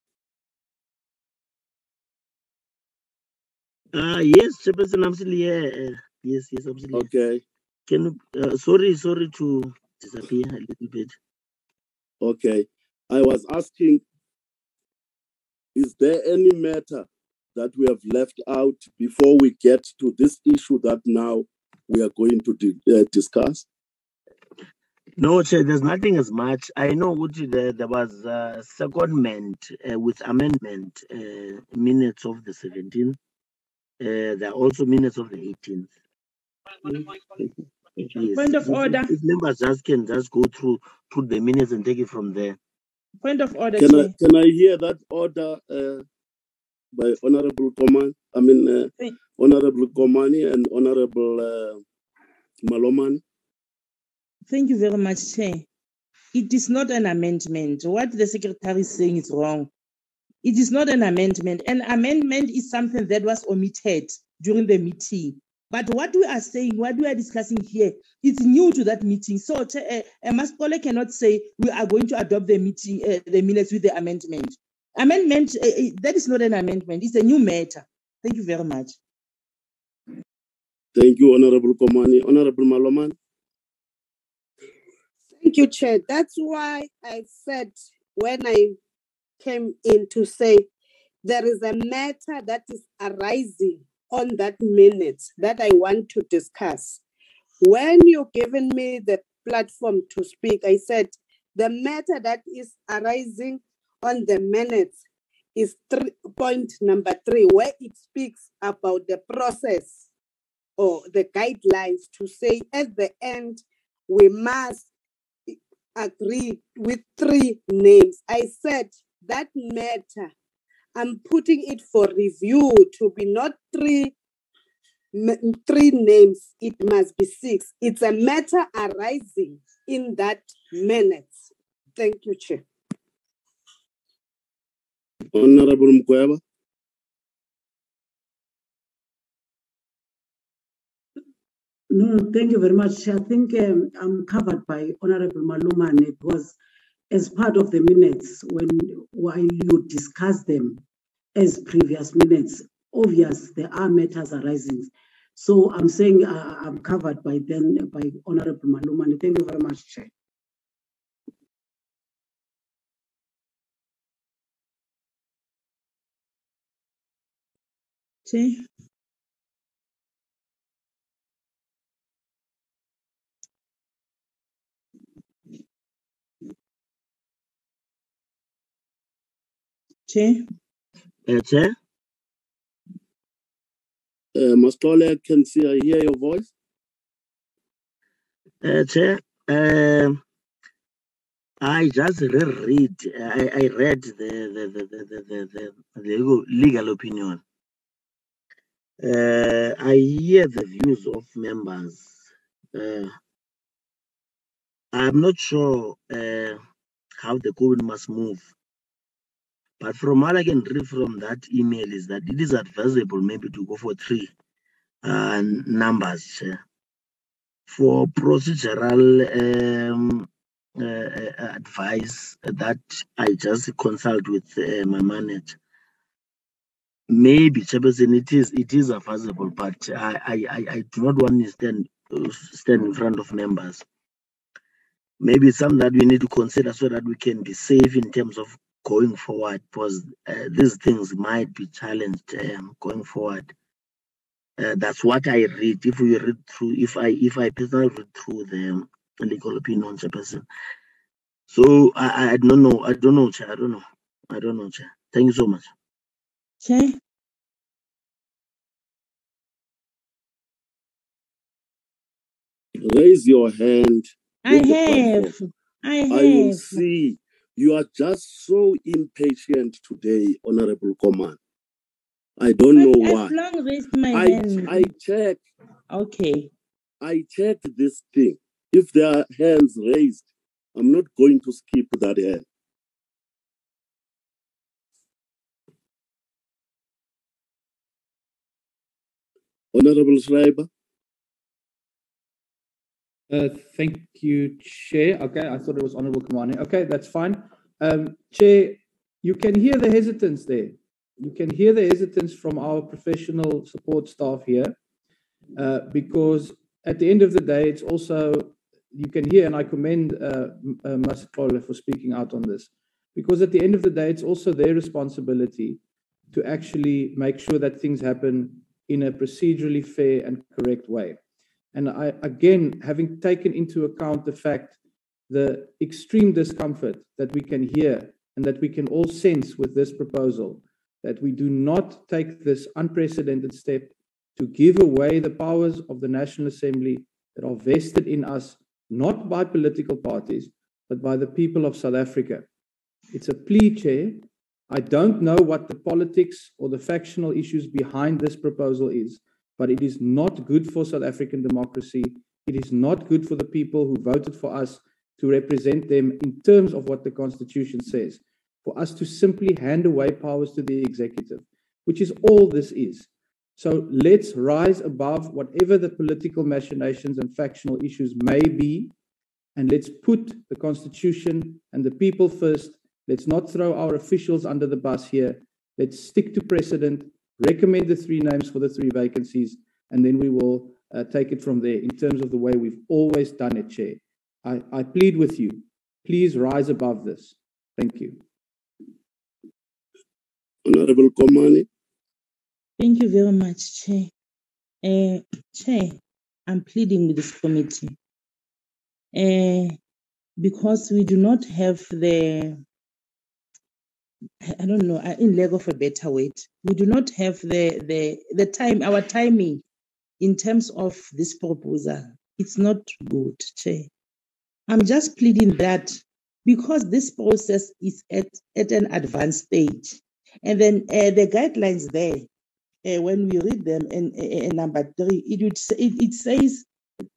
Speaker 2: Uh, yes, Chairperson, I'm still here. Yes, yes, I'm still here.
Speaker 1: Okay,
Speaker 2: Can you, uh, sorry, sorry to disappear a little bit.
Speaker 1: Okay. I was asking, is there any matter that we have left out before we get to this issue that now we are going to di- uh, discuss?
Speaker 2: No, Chair, there's nothing as much. I know Uchi, there, there was a secondment uh, with amendment uh, minutes of the 17th. Uh, there are also minutes of the 18th. Yes.
Speaker 3: Point of
Speaker 2: If- if-
Speaker 3: order.
Speaker 2: If members just can just go through through the minutes and take it from there.
Speaker 3: Point of order,
Speaker 1: Can I can I hear that order uh, by Honorable Komane? I mean, uh,
Speaker 3: Thank-
Speaker 1: Honorable Komane and Honorable uh, Malomane.
Speaker 3: Thank you very much, Chair. It is not an amendment. What the secretary is saying is wrong. It is not an amendment. An amendment is something that was omitted during the meeting. But what we are saying, what we are discussing here, is new to that meeting. So Chair, uh, uh, Maskole cannot say we are going to adopt the meeting, uh, the minutes with the amendment. Amendment, uh, that is not an amendment. It's a new matter. Thank you very much.
Speaker 1: Thank you, Honorable Komane. Honorable Malomane.
Speaker 9: Thank you, Chair. That's why I said when I came in to say there is a matter that is arising on that minute that I want to discuss. When you've given me the platform to speak, I said the matter that is arising on the minutes is three, point number three, where it speaks about the process or the guidelines to say at the end we must agree with three names. I said that matter, I'm putting it for review to be not three three names, it must be six. It's a matter arising in that minute. Thank you, Chair.
Speaker 1: Honorable Mgweba.
Speaker 6: No, thank you very much. I think um, I'm covered by Honorable Malomane. It was as part of the minutes when while you discuss them as previous minutes. Obvious, there are matters arising. So I'm saying uh, I'm covered by then by Honorable Malomane. Thank you very much, Chair.
Speaker 3: Chair. Chair.
Speaker 2: Uh, Chair,
Speaker 1: Uh, Mastole, can see, I hear your voice.
Speaker 2: uh, Chair, um, I just reread, I, I read the, the, the, the, the, the, the legal, legal opinion. Uh, I hear the views of members. Uh, I'm not sure uh, how the COVID must move. But from what I can read from that email is that it is advisable maybe to go for three uh, numbers Chair. for procedural um, uh, uh, advice that I just consult with uh, my manager. Maybe Chairperson, it is it is advisable, but I I, I, do not want to stand stand in front of members. Maybe something that we need to consider so that we can be safe in terms of going forward, because uh, these things might be challenged um, going forward. Uh, that's what I read. If we read through, if I if I personally read through the legal opinion, Chairperson. So I I I don't know. I don't know, Chair. I don't know. I don't know, Chair. Thank you so much.
Speaker 3: Chair.
Speaker 1: Raise your hand.
Speaker 3: I
Speaker 1: on the
Speaker 3: have.
Speaker 1: platform.
Speaker 3: I
Speaker 1: I will see. You are just so impatient today, Honorable Komane. I don't know
Speaker 3: I've
Speaker 1: why.
Speaker 3: long raised my
Speaker 1: I
Speaker 3: hand.
Speaker 1: I check.
Speaker 3: Okay.
Speaker 1: I check this thing. If there are hands raised, I'm not going to skip that hand. Honorable Schreiber.
Speaker 4: Uh, thank you, Chair. Okay, I thought it was Honorable Komane. Okay, that's fine. Um, Chair, you can hear the hesitance there. You can hear the hesitance from our professional support staff here, uh, because at the end of the day, it's also you can hear, and I commend uh, uh, for speaking out on this, because at the end of the day, it's also their responsibility to actually make sure that things happen in a procedurally fair and correct way. And I, again, having taken into account the fact, the extreme discomfort that we can hear and that we can all sense with this proposal, that we do not take this unprecedented step to give away the powers of the National Assembly that are vested in us, not by political parties, but by the people of South Africa. It's a plea, Chair. I don't know what the politics or the factional issues behind this proposal is, but it is not good for South African democracy. It is not good for the people who voted for us to represent them in terms of what the Constitution says. For us to simply hand away powers to the executive, which is all this is. So let's rise above whatever the political machinations and factional issues may be, and let's put the Constitution and the people first. Let's not throw our officials under the bus here. Let's stick to precedent, recommend the three names for the three vacancies, and then we will uh, take it from there in terms of the way we've always done it, Chair. I, I plead with you, please rise above this. Thank you.
Speaker 1: Honorable Komane.
Speaker 3: Thank you very much, Chair. Uh, Chair, I'm pleading with this committee. Uh, because we do not have the, I don't know, in lack of a better word, we do not have the, the, the time, our timing in terms of this proposal. It's not good, Chair. I'm just pleading that because this process is at, at an advanced stage. And then uh, the guidelines there, uh, when we read them in number three, it, would, it, it says,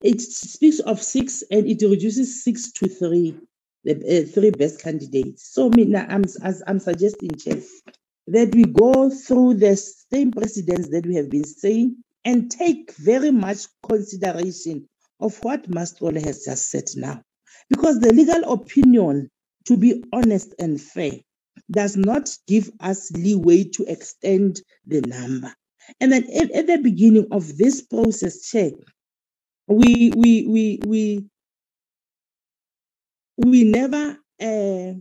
Speaker 3: it speaks of six and it reduces six to three, the uh, three best candidates. So now I'm, as I'm suggesting, Chair, that we go through the same precedents that we have been saying and take very much consideration of what Mastrole has just said now. Because the legal opinion, to be honest and fair, does not give us leeway to extend the number. And then at, at the beginning of this process, Chair, we we we we we never uh,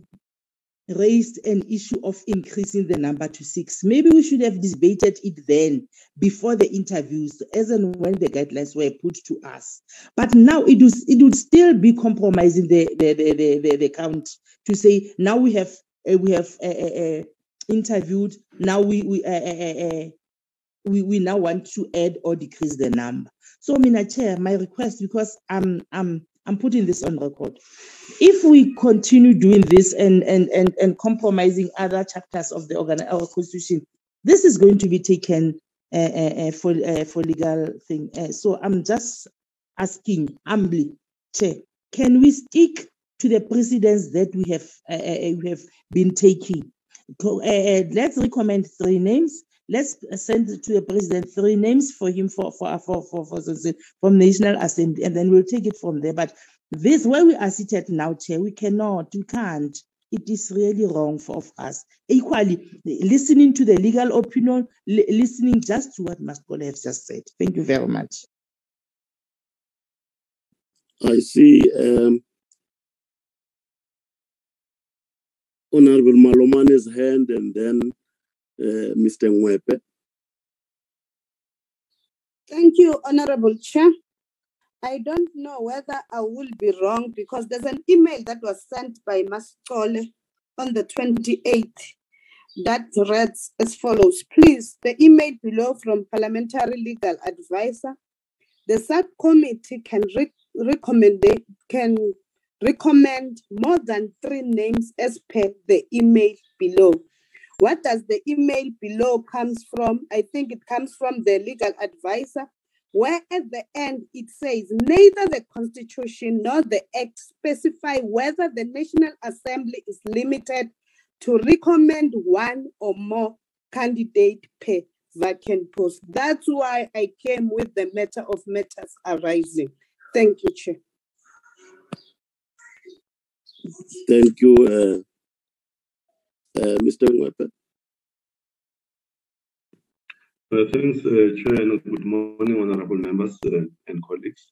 Speaker 3: raised an issue of increasing the number to six. Maybe we should have debated it then before the interviews, as and when the guidelines were put to us. But now it was it would still be compromising the the the the, the, the count to say now we have uh, we have uh, uh, uh, interviewed. Now we we uh, we, we now want to add or decrease the number. So, Mina Chair, my request, because I'm I'm I'm putting this on record. If we continue doing this and and and, and compromising other chapters of the organ our constitution, this is going to be taken uh, uh, for uh, for legal thing. So I'm just asking humbly, Chair, can we stick to the precedents that we have we have been taking? Let's recommend three names. Let's send to the president three names for him for for for for, for, from National Assembly, and then we'll take it from there. But this where we are seated now, Chair, we cannot, we can't. It is really wrong for of us. Equally, listening to the legal opinion, li- listening just to what Mascolo has just said. Thank you very much.
Speaker 1: I see um, Honorable Malomane's hand and then uh, Mr. Ngwepe.
Speaker 9: Thank you, Honorable Chair. I don't know whether I will be wrong because there's an email that was sent by Mascole on the 28th that reads as follows. Please, the email below from Parliamentary Legal Advisor. The subcommittee can re- recommend can recommend more than three names as per the email below. What does the email below comes from? I think it comes from the legal advisor, where at the end it says neither the constitution nor the act specify whether the National Assembly is limited to recommend one or more candidate per vacant post. That's why I came with the matter of matters arising. Thank you, Chair.
Speaker 1: Thank you, uh, Mr. Ngwepe.
Speaker 10: Uh, thanks, uh, Chair, and good morning, honorable members uh, and colleagues.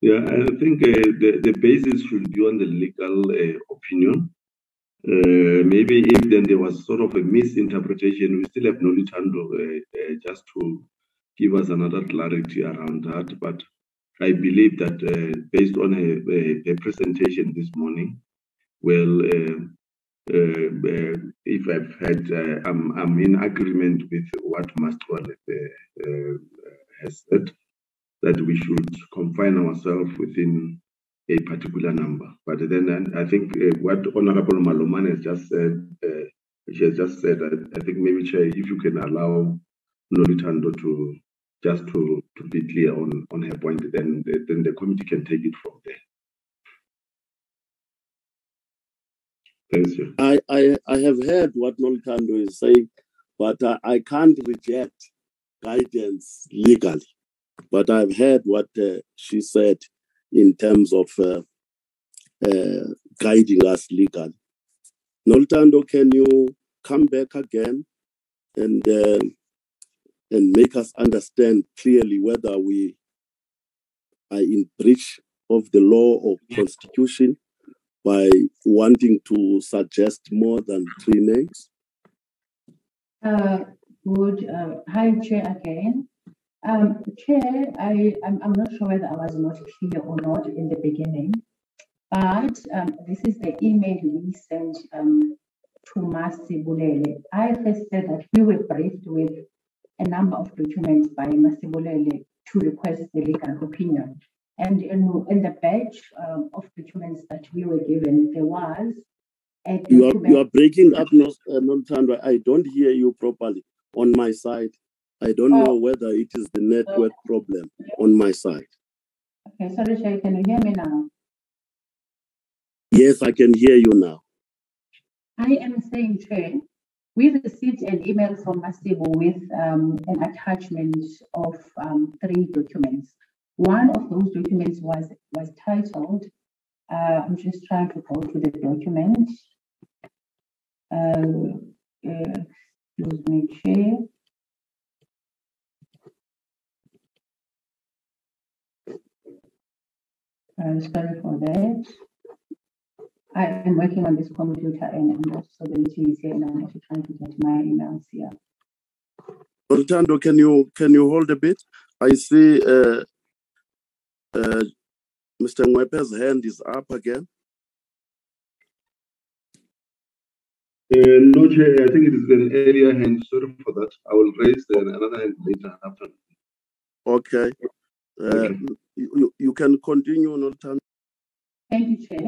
Speaker 10: Yeah, I think uh, the, the basis should be on the legal uh, opinion. Uh, maybe if then there was sort of a misinterpretation, we still have Nolitando uh, uh, just to give us another clarity around that. But I believe that uh, based on her, her- her presentation this morning, well, uh, uh, uh, if I've had, uh, I'm, I'm in agreement with what Master uh, uh, has said, that we should confine ourselves within a particular number. But then I think uh, what Honorable Malomane has just said, uh, she has just said, I, I think maybe Chair, if you can allow Nolitando to just to, to be clear on, on her point, then, then the committee can take it from there.
Speaker 1: I, I, I have heard what Nolitando is saying, but I, I can't reject guidance legally. But I've heard what uh, she said in terms of uh, uh, guiding us legally. Nolitando, can you come back again and uh, and make us understand clearly whether we are in breach of the law or constitution by wanting to suggest more than three names?
Speaker 8: Uh, good, uh, hi Chair again. Um, Chair, I, I'm, I'm not sure whether I was not clear or not in the beginning, but, um, this is the email we sent, um, to Masi Bulele. I first said that we were briefed with a number of documents by Masi Bulele to request the legal opinion. And in, in the batch, um, of documents that we were given, there was a
Speaker 1: You are you are breaking up, no, uh. I don't hear you properly on my side. I don't know
Speaker 8: Oh,
Speaker 1: whether it is the network problem on my side.
Speaker 8: okay, sorry, Chair, can you hear me now?
Speaker 1: Yes, I can hear you now.
Speaker 8: I am saying, Chair, we received an email from Masibo with um, an attachment of um, three documents. One of those documents was was titled, uh, I'm just trying to go to the document. Uh, uh, excuse me, Chair. Uh, sorry for that. I am working on this computer and I'm also the meeting is here and I'm also trying to get my emails here.
Speaker 1: Nolitando, can you can you hold a bit? I see uh, uh, Mr. Ngwepe's hand is up again.
Speaker 10: Uh, no, Chair, I think it is an earlier hand. Sorry for that. I will raise then another hand later after.
Speaker 1: Okay. Uh, you, you- you can continue, Noltan.
Speaker 8: Thank you, Chair.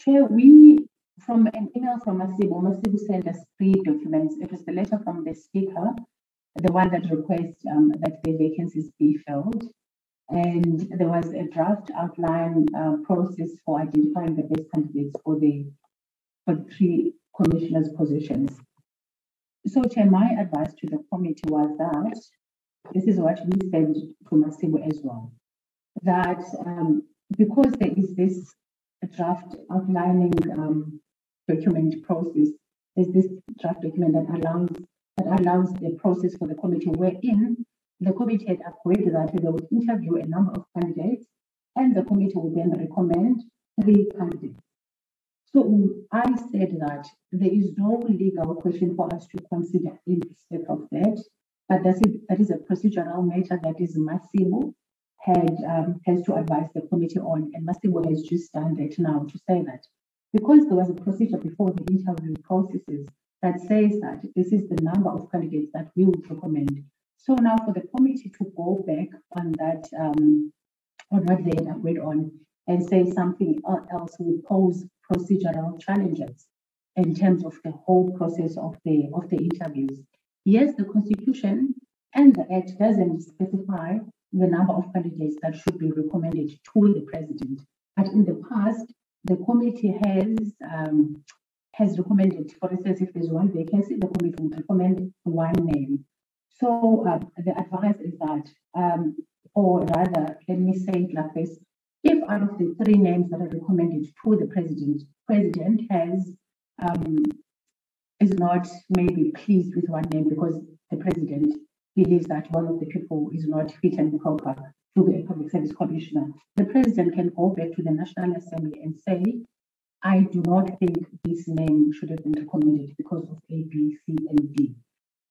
Speaker 8: Chair, we, from an email from Masibu, Masibu sent us three documents. It was the letter from the speaker, the one that requests um, that the vacancies be filled. And there was a draft outline uh, process for identifying the best candidates for the for the three commissioners' positions. So, Chair, my advice to the committee was that this is what we said to Masibu as well that um, because there is this draft outlining um, document process, there's this draft document that allows that allows the process for the committee wherein the committee had agreed that they would interview a number of candidates and the committee would then recommend three candidates. So I said that there is no legal question for us to consider in respect of that, but that's it, that is a procedural matter that is Massimo had um, has to advise the committee on, and Massimo has just done that now to say that because there was a procedure before the interview processes that says that this is the number of candidates that we would recommend. So now for the committee to go back on that um, on what they had agreed on and say something else would pose procedural challenges in terms of the whole process of the of the interviews. Yes, the constitution and the act doesn't specify the number of candidates that should be recommended to the president. But in the past, the committee has um, has recommended, for instance, if there's one vacancy, the committee would recommend one name. So uh, the advice is that, um, or rather, let me say it like this: if out of the three names that are recommended to the president, president has um, is not maybe pleased with one name because the president believes that one of the people is not fit and proper to be a public service commissioner, the president can go back to the National Assembly and say, I do not think this name should have been recommended because of A, B, C, and D.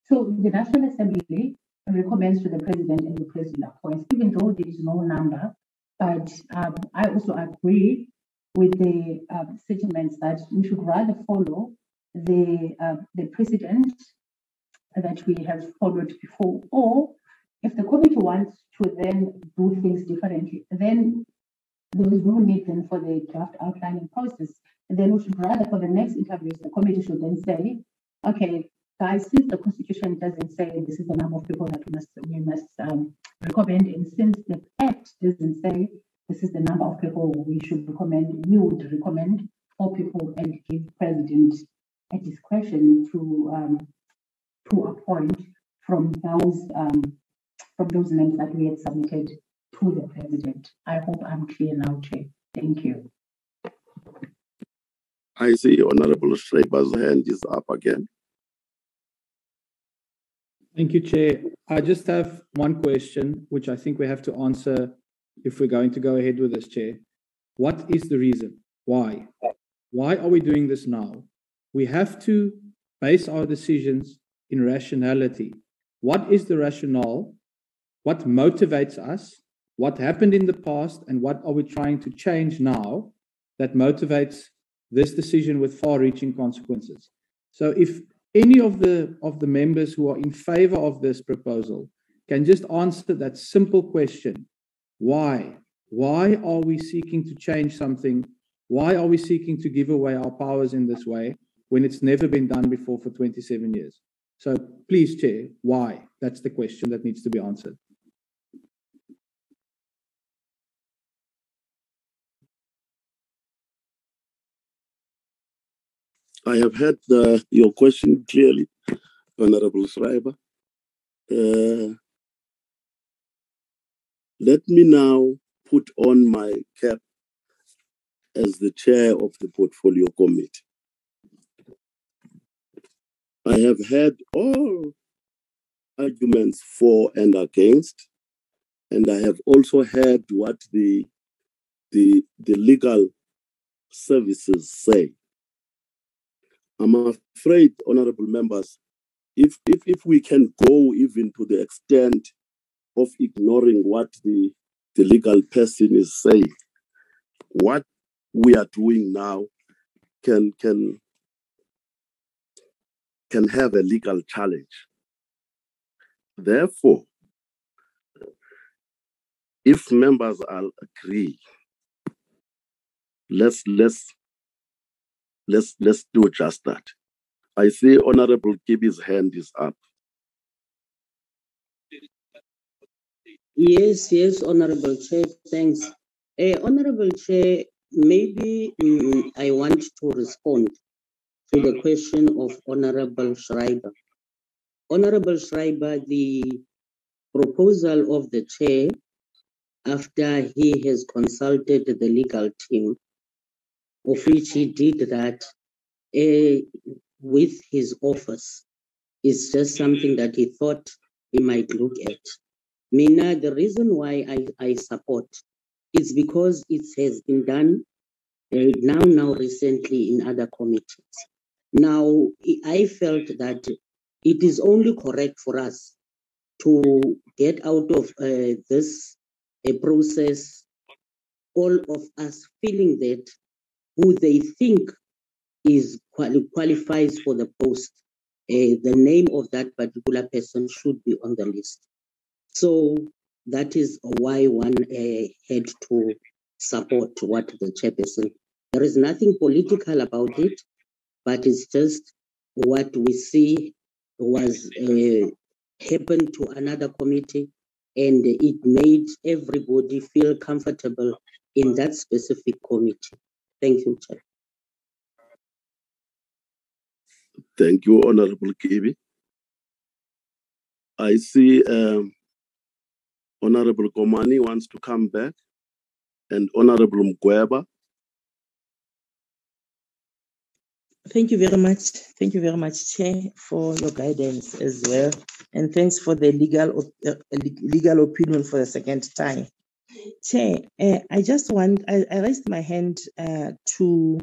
Speaker 8: So the National Assembly recommends to the president and the president appoints, even though there is no number. But um, I also agree with the sentiments that we should rather follow the uh, the precedent that we have followed before, or if the committee wants to then do things differently, then there is no need then for the draft outlining process. And then we should rather for the next interviews, the committee should then say, okay, guys, since the constitution doesn't say this is the number of people that we must we must um, recommend, and since the act doesn't say this is the number of people we should recommend, we would recommend four people and give president a discretion to um, to appoint from those um, from those names that we had submitted to the president. I hope I'm clear now, Chair. Thank you.
Speaker 1: I see Honorable Schreiber's hand is up again.
Speaker 4: Thank you, Chair. I just have one question, which I think we have to answer if we're going to go ahead with this, Chair. What is the reason? Why? Why are we doing this now? We have to base our decisions in rationality. What is the rationale? What motivates us? What happened in the past? And what are we trying to change now that motivates this decision with far reaching consequences? So if any of the of the members who are in favor of this proposal can just answer that simple question. Why? Why are we seeking to change something? Why are we seeking to give away our powers in this way when it's never been done before for 27 years? So please chair why? That's the question that needs to be answered
Speaker 1: I have heard the, your question clearly, Honorable Schreiber. Uh, let me now put on my cap as the chair of the portfolio committee. I have heard all arguments for and against, and I have also heard what the the, the legal services say. I'm afraid, honorable members, if, if, if we can go even to the extent of ignoring what the, the legal person is saying, what we are doing now can, can, can have a legal challenge. Therefore, if members all agree, let's let's let's let's do just that. I see Honorable Kibi's hand is up.
Speaker 5: Yes, yes, Honorable Chair, thanks. Uh, Honorable Chair, maybe mm, I want to respond to the question of Honorable Schreiber. Honorable Schreiber, the proposal of the Chair, after he has consulted the legal team, of which he did that uh, with his office, is just something that he thought he might look at. Mina, the reason why I, I support is because it has been done uh, now, now recently in other committees. Now, I felt that it is only correct for us to get out of uh, this process, all of us feeling that who they think is quali- qualifies for the post, uh, the name of that particular person should be on the list. So that is why one uh, had to support what the chairperson. There is nothing political about it, but it's just what we see was uh, happened to another committee, and it made everybody feel comfortable in that specific committee. Thank you, Chair.
Speaker 1: Thank you, Honorable Kibi. I see um, Honorable Komane wants to come back, and Honorable Mgweba.
Speaker 3: Thank you very much. Thank you very much, Chair, for your guidance as well. And thanks for the legal op- uh, legal opinion for the second time. Chair, uh, I just want, I, I raised my hand uh, to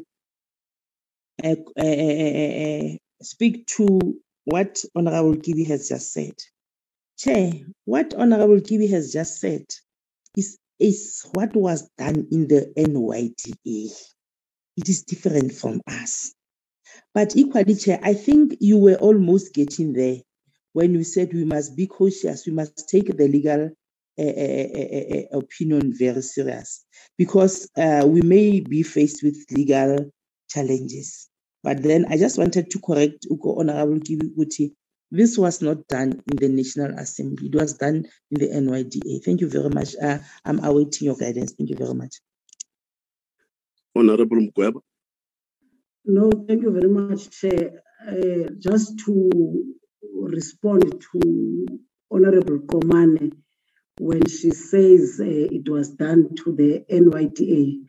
Speaker 3: uh, speak to what Honorable Kibi has just said. Chair, what Honorable Kibi has just said is, is what was done in the NYDA. It is different from us. But equally, Chair, I think you were almost getting there when you said we must be cautious, we must take the legal opinion very serious because uh, we may be faced with legal challenges. But then I just wanted to correct Uko Honorable Kibuti. This was not done in the National Assembly. It was done in the NYDA. Thank you very much. Uh, I'm awaiting your guidance. Thank you very much.
Speaker 1: Honorable Mgweba.
Speaker 6: No, thank you very much, Chair. Uh, just to respond to Honorable Komane when she says uh, it was done to the NYDA.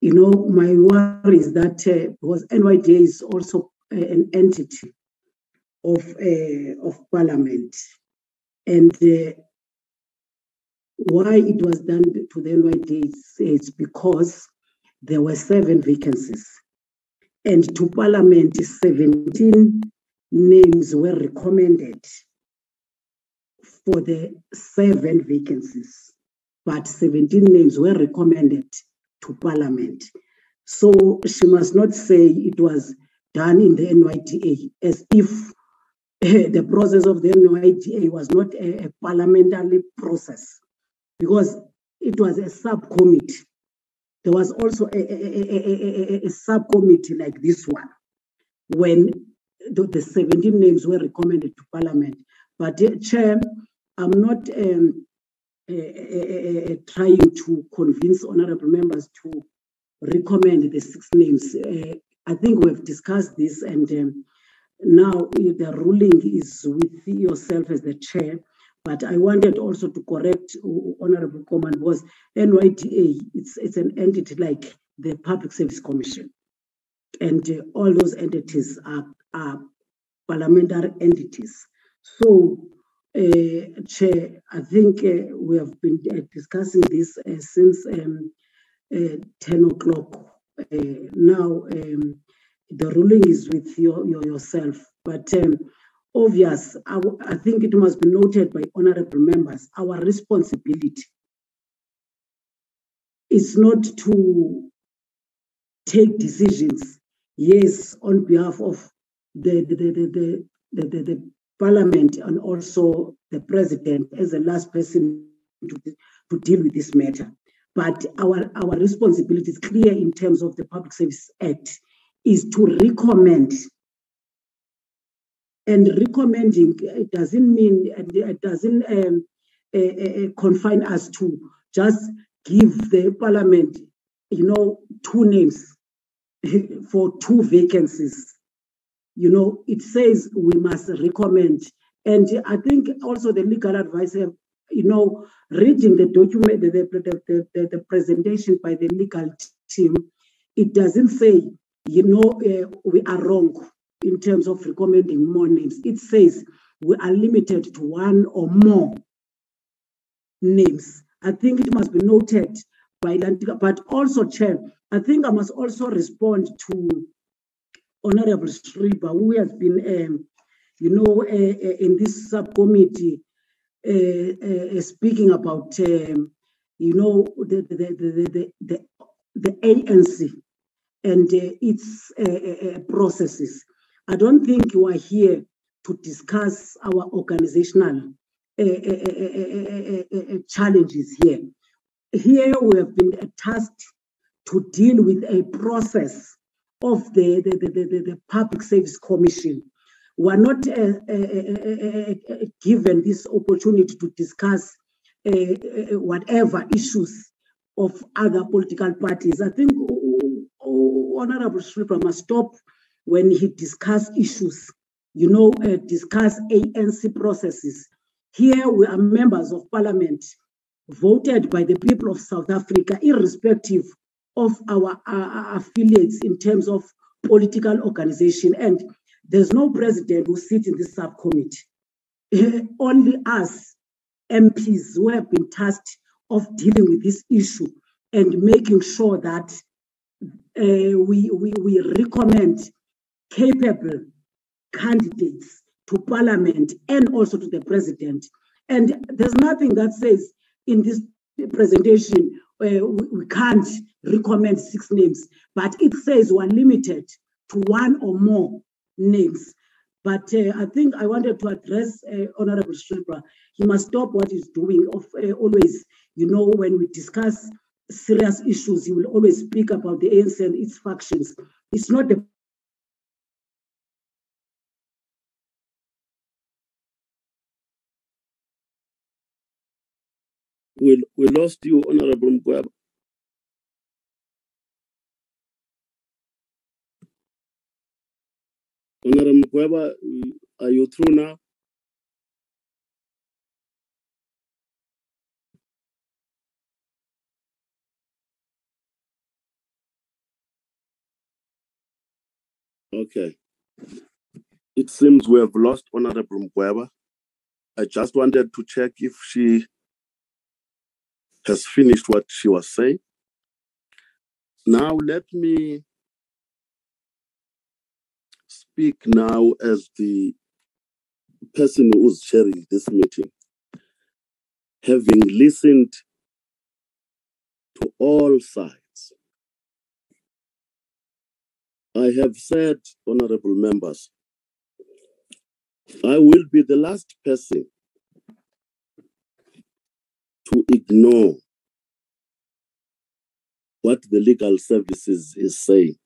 Speaker 6: You know, my worry is that uh, because NYDA is also uh, an entity of uh, of Parliament, and uh, why it was done to the NYDA is, because there were seven vacancies. And to Parliament, 17 names were recommended for the seven vacancies, but 17 names were recommended to Parliament. So she must not say it was done in the NYDA as if eh, (laughs) the process of the NYDA was not a, a parliamentary process, because it was a subcommittee there was also a, a, a, a, subcommittee like this one when the, the 17 names were recommended to Parliament. But, uh, Chair, I'm not um, uh, uh, trying to convince honorable members to recommend the six names. I think we've discussed this, and um, now the ruling is with yourself as the chair. But I wanted also to correct Honorable Komane because NYDA, it's, it's an entity like the Public Service Commission. And uh, all those entities are, are parliamentary entities. So, uh, Chair, I think uh, we have been uh, discussing this uh, since um, uh, 10 o'clock. now, um, the ruling is with your, your yourself. But um, obvious, I, I think it must be noted by honorable members, our responsibility is not to take decisions, yes, on behalf of the the the the, the, the, the parliament and also the president as the last person to, to deal with this matter. But our, our responsibility is clear in terms of the Public Service Act is to recommend. And recommending it doesn't mean it doesn't um, uh, uh, confine us to just give the parliament, you know, two names (laughs) for two vacancies. You know, it says we must recommend. And I think also the legal advisor, you know, reading the document, the, the, the, the, presentation by the legal team, it doesn't say, you know, uh, we are wrong in terms of recommending more names. It says we are limited to one or more names. I think it must be noted by Lantika, but also, Chair, I think I must also respond to Honorable Schreiber, who has been, um, you know, uh, uh, in this subcommittee uh, speaking about, um, you know, the the the the, the, the ANC and its processes. I don't think you are here to discuss our organizational challenges here. Here we have been tasked to deal with a process of the, the, the, the, the Public Service Commission. We are not uh uh uh, uh, uh, uh, given this opportunity to discuss whatever issues of other political parties. I think oh, oh, oh, Honorable Schreiber must stop when he discuss issues, you know, discuss ANC processes. Here we are members of parliament voted by the people of South Africa, irrespective of our uh, affiliates in terms of political organization. And there's no president who sits in this subcommittee. (laughs) Only us MPs who have been tasked of dealing with this issue and making sure that uh, we, we, we recommend capable candidates to parliament and also to the president. And there's nothing that says in this presentation uh, we, can't recommend six names, but it says we're limited to one or more names. But uh, I think I wanted to address uh, Honorable Schreiber. He must stop what he's doing of uh, always, you know, when we discuss serious issues, he will always speak about the ANC and its factions. It's not the
Speaker 1: we, we lost you, Honorable Mgweba. Honorable Mgweba, are you through now? Okay. It seems we have lost Honorable Mgweba. I just wanted to check if she has finished what she was saying. Now let me speak now as the person who's chairing this meeting. Having listened to all sides, I have said, honorable members, I will be the last person to ignore what the legal services is saying.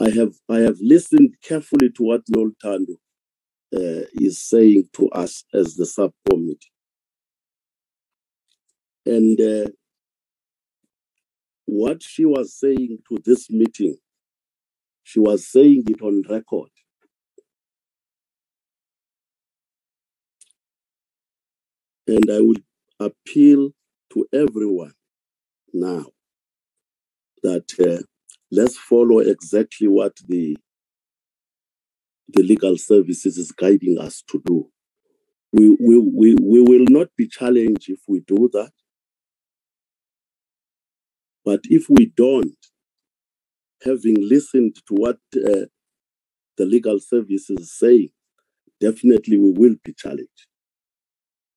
Speaker 1: I have I have listened carefully to what Noltando uh, is saying to us as the subcommittee, and uh, what she was saying to this meeting, she was saying it on record. And I would appeal to everyone now that uh, let's follow exactly what the the legal services is guiding us to do. We, we, we, we will not be challenged if we do that. But if we don't, having listened to what uh, the legal services say, definitely we will be challenged.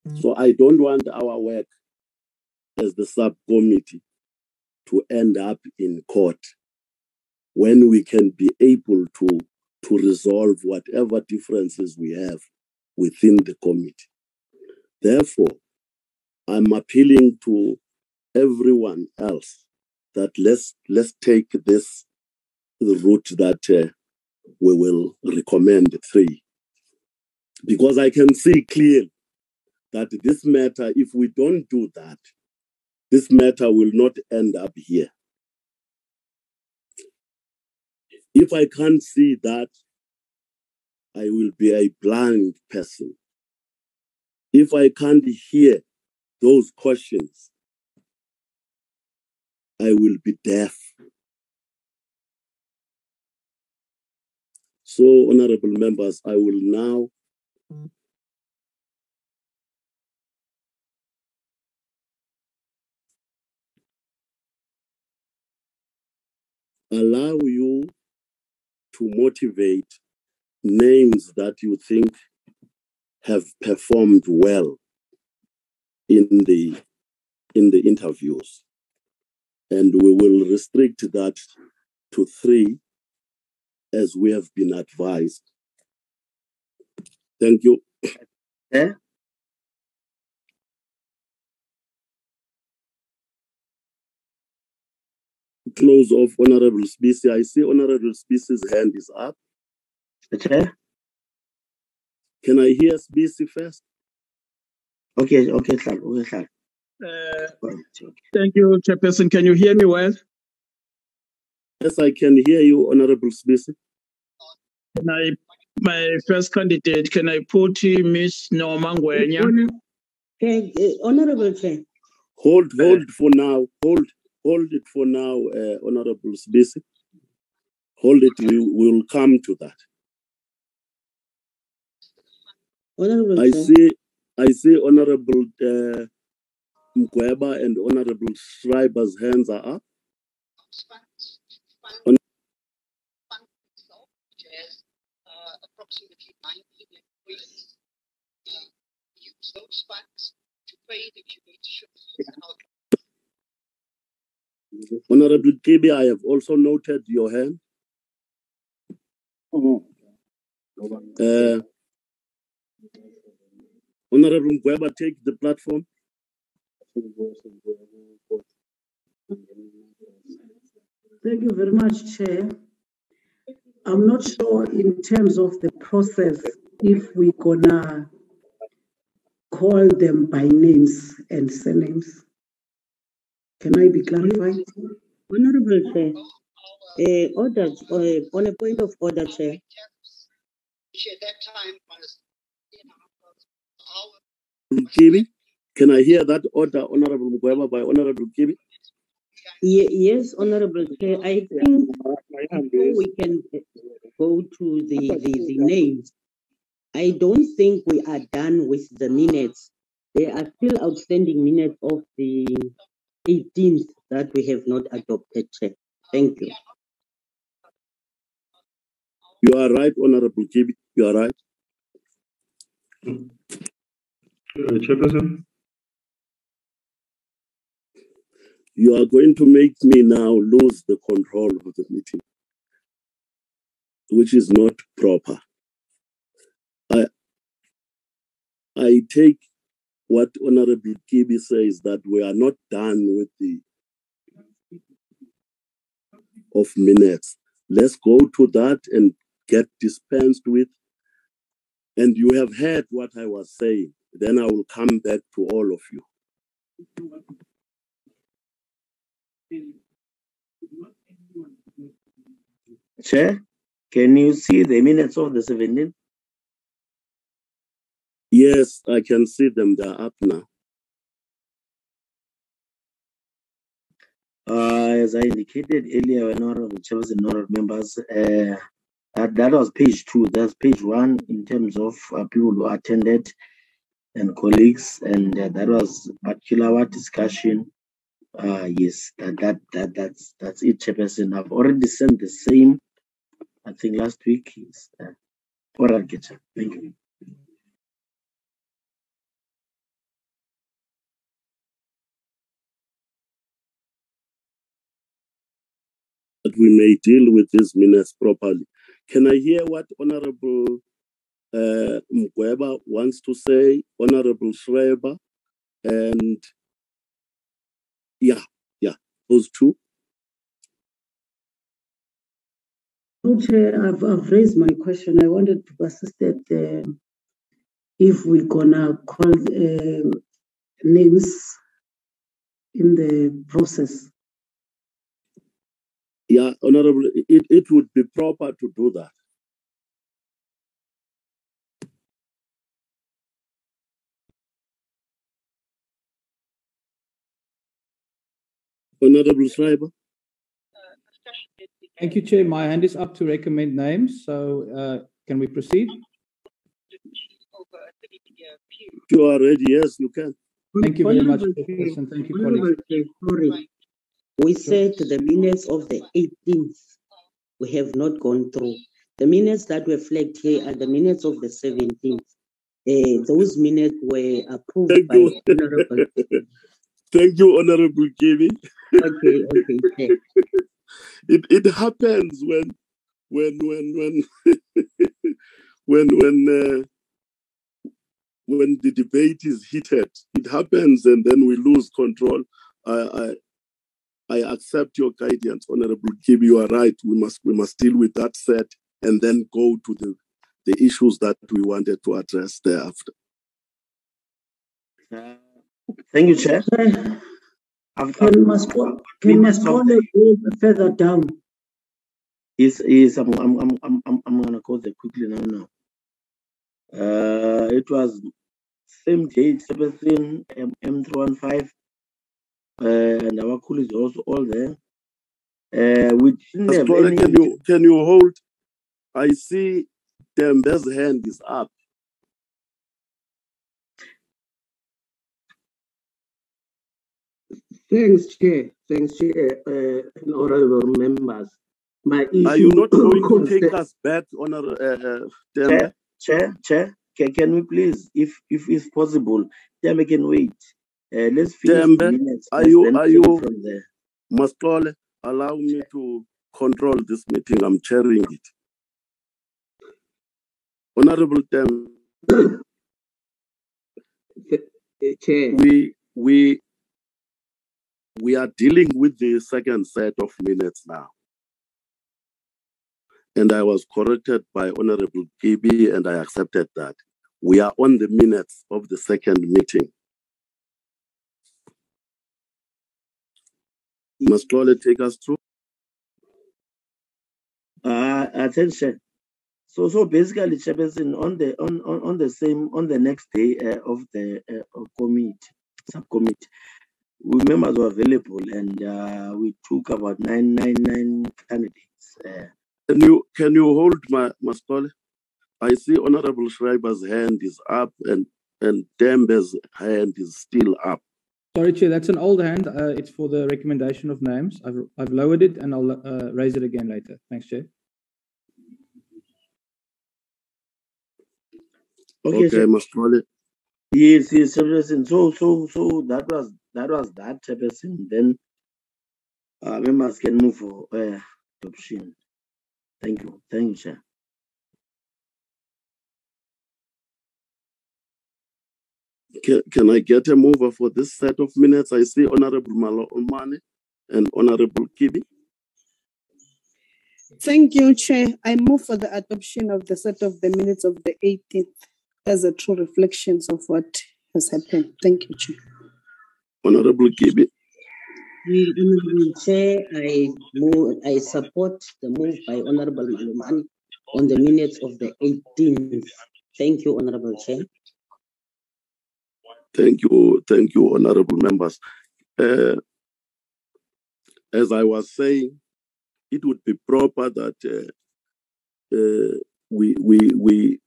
Speaker 1: Mm-hmm. So I don't want our work as the subcommittee to end up in court when we can be able to to resolve whatever differences we have within the committee. Therefore, I'm appealing to everyone else that let's let's take this route that uh, we will recommend three because I can see clearly that this matter, if we don't do that, this matter will not end up here. If I can't see that, I will be a blind person. If I can't hear those questions, I will be deaf. So, honorable members, I will now allow you to motivate names that you think have performed well in the in the interviews. And we will restrict that to three as we have been advised. Thank you.
Speaker 2: Eh?
Speaker 1: Close off honorable Sibisi i see honorable Sibisi hand is up
Speaker 2: Chair?
Speaker 1: can i hear Sibisi first
Speaker 2: Okay, okay, Tlhalo, okay, Tlhalo.
Speaker 7: Uh,
Speaker 2: okay.
Speaker 7: thank you, Chairperson. Can you hear me well?
Speaker 1: yes i can hear you honorable Sibisi
Speaker 7: Can I, my first candidate, can I put uh, Miss Norma Ngwenya?
Speaker 5: Honor- Okay, uh, Honorable Chair.
Speaker 1: hold hold for now hold hold it for now uh, honorable Sibisi hold it we will come to that.
Speaker 5: Honorable
Speaker 1: I see, I see Honorable uh, Mgweba and Honorable Schreiber's hands are up. Hon- Honorable Kibi, I have also noted your hand. Uh, Honorable Mgweba, take the platform.
Speaker 6: Thank you very much, Chair. I'm not sure in terms of the process, if we're gonna call them by names and surnames. Can I be clarified?
Speaker 5: Honorable Chair. Uh, order, uh, on a point of order, Chair.
Speaker 1: Kibi, can I hear that order, Honorable Mgweba, by Honorable Kibi?
Speaker 5: Ye- yes, Honorable Chair, I think before we can uh, go to the, the, the names, I don't think we are done with the minutes. There are still outstanding minutes of the 18th that we have not adopted, Chair. Thank you.
Speaker 1: You are right, Honorable Kibi. You are right.
Speaker 10: Uh, Chairperson,
Speaker 1: You are going to make me now lose the control of the meeting, which is not proper. I I take what Honorable Kibi says that we are not done with the of minutes. Let's go to that and get dispensed with. And you have heard what I was saying. Then I will come back to all of you.
Speaker 2: Chair, can you see the minutes of the 17th?
Speaker 1: Yes, I can see them. They're up now.
Speaker 2: Uh, as I indicated earlier, honorable chairs and honorable members, uh, that, that was page two. That's page one in terms of uh, people who attended and colleagues, and uh, that was particular discussion. Uh, yes, that, that that that's that's it, Chairperson. I've already sent the same. I think last week. Is, uh, oral. Thank you.
Speaker 1: That we may deal with these minutes properly. Can I hear what Honorable uh, Mgweba wants to say, Honorable Schreiber, and yeah, yeah, those two.
Speaker 6: No, Chair, I've, I've raised my question. I wanted to assist that uh, if we're gonna call uh, names in the process.
Speaker 1: Yeah, Honorable, it, it would be proper to do that. Honorable Schreiber.
Speaker 4: Thank you, Chair. My hand is up to recommend names. So uh, can we proceed?
Speaker 1: You are ready, yes, you can.
Speaker 4: Thank you very much,
Speaker 5: Honorable
Speaker 4: Chairperson. Thank you,
Speaker 5: Honorable
Speaker 4: colleagues.
Speaker 5: We said the minutes of the 18th, we have not gone through. The minutes that were flagged here are the minutes of the 17th. Eh, those minutes were approved
Speaker 1: Thank
Speaker 5: by
Speaker 1: you.
Speaker 5: Honorable. (laughs)
Speaker 1: Thank you, Honorable Kibi.
Speaker 5: Okay, okay, Chair. (laughs)
Speaker 1: It it happens when when when when (laughs) when when uh, when the debate is heated. It happens, and then we lose control. I I, I accept your guidance, Honorable Kibi. You are right. We must we must deal with that set and then go to the the issues that we wanted to address thereafter.
Speaker 2: Uh, thank you, Chair. I've,
Speaker 6: Can
Speaker 2: I've,
Speaker 6: Mascole, can
Speaker 2: minutes of
Speaker 6: Mascole
Speaker 2: the
Speaker 6: go further down?
Speaker 2: is is I'm I'm I'm I'm I'm I'm gonna go there quickly now now. Uh, it was same date, 17 M M315, uh, and our colleagues also all there. Uh, we didn't have
Speaker 1: Pastor,
Speaker 2: any.
Speaker 1: can you can you hold? I see Tembe's hand is up.
Speaker 11: Thanks, Chair. Thanks, Chair, uh, and honorable members. My issue
Speaker 1: Are you
Speaker 11: issue
Speaker 1: not (coughs) going to take us back, Honor uh,
Speaker 2: Chair, chair, chair. Can, can we please, if if it's possible, Tembe can wait. Uh, let's finish minutes
Speaker 1: are you are you
Speaker 2: from there.
Speaker 1: Mastole? Allow me to control this meeting. I'm chairing it. Honorable Tembe, (coughs)
Speaker 11: Chair.
Speaker 1: we we we are dealing with the second set of minutes now. And I was corrected by Honorable Kibi, and I accepted that. We are on the minutes of the second meeting. Claudia take us through?
Speaker 2: Uh, attention. So, so basically, Chairperson, on the on, on, on the same on the next day uh, of the uh, committee subcommittee, we members were available, and uh, we took about nine nine nine candidates. Uh,
Speaker 1: Can you can you hold my Mastole? I see Honorable Schreiber's hand is up and and Tembe's hand is still up.
Speaker 4: Sorry, Chair, that's an old hand. Uh, it's for the recommendation of names. I've, I've lowered it and I'll uh, raise it again later. Thanks, Chair.
Speaker 2: okay,
Speaker 1: Okay,
Speaker 2: Chair.
Speaker 1: Mastole.
Speaker 2: Yes, yes, Chairperson. So, so, so that was that was that Chairperson. Then uh, members can move for uh, adoption. Thank you, thank you, Chair.
Speaker 1: Can, can I get a mover for this set of minutes? I see Honorable Malomane and Honorable Kibi.
Speaker 9: Thank you, Chair. I move for the adoption of the set of the minutes of the 18th as a true reflections of what has happened. Thank you, Chair.
Speaker 1: Honorable Kibi.
Speaker 5: Honorable Chair, I move, I support the move by Honorable Malomane on the minutes of the 18th. Thank you, Honorable Chair.
Speaker 1: Thank you, thank you, honorable members. Uh, as I was saying, it would be proper that uh, uh, we we we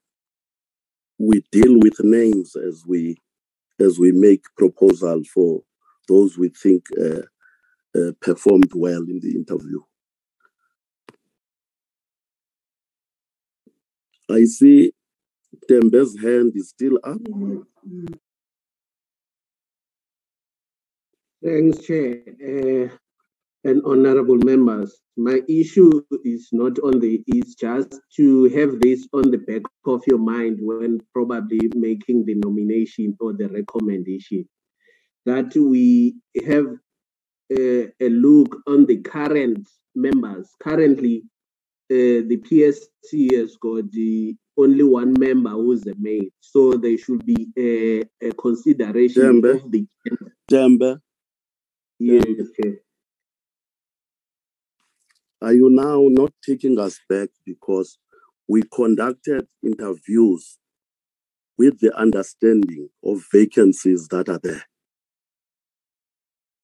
Speaker 1: we deal with names as we as we make proposal for those we think uh, uh, performed well in the interview. I see Tembe's hand is still up.
Speaker 11: Thanks, Chair. Uh, and honorable members, my issue is not on the, is just to have this on the back of your mind when probably making the nomination or the recommendation. That we have a, a look on the current members. Currently, uh, the PSC has got the only one member who's a male, so there should be a, a consideration of the
Speaker 1: Tembe,
Speaker 11: yes, Chair.
Speaker 1: are you now not taking us back because we conducted interviews with the understanding of vacancies that are there?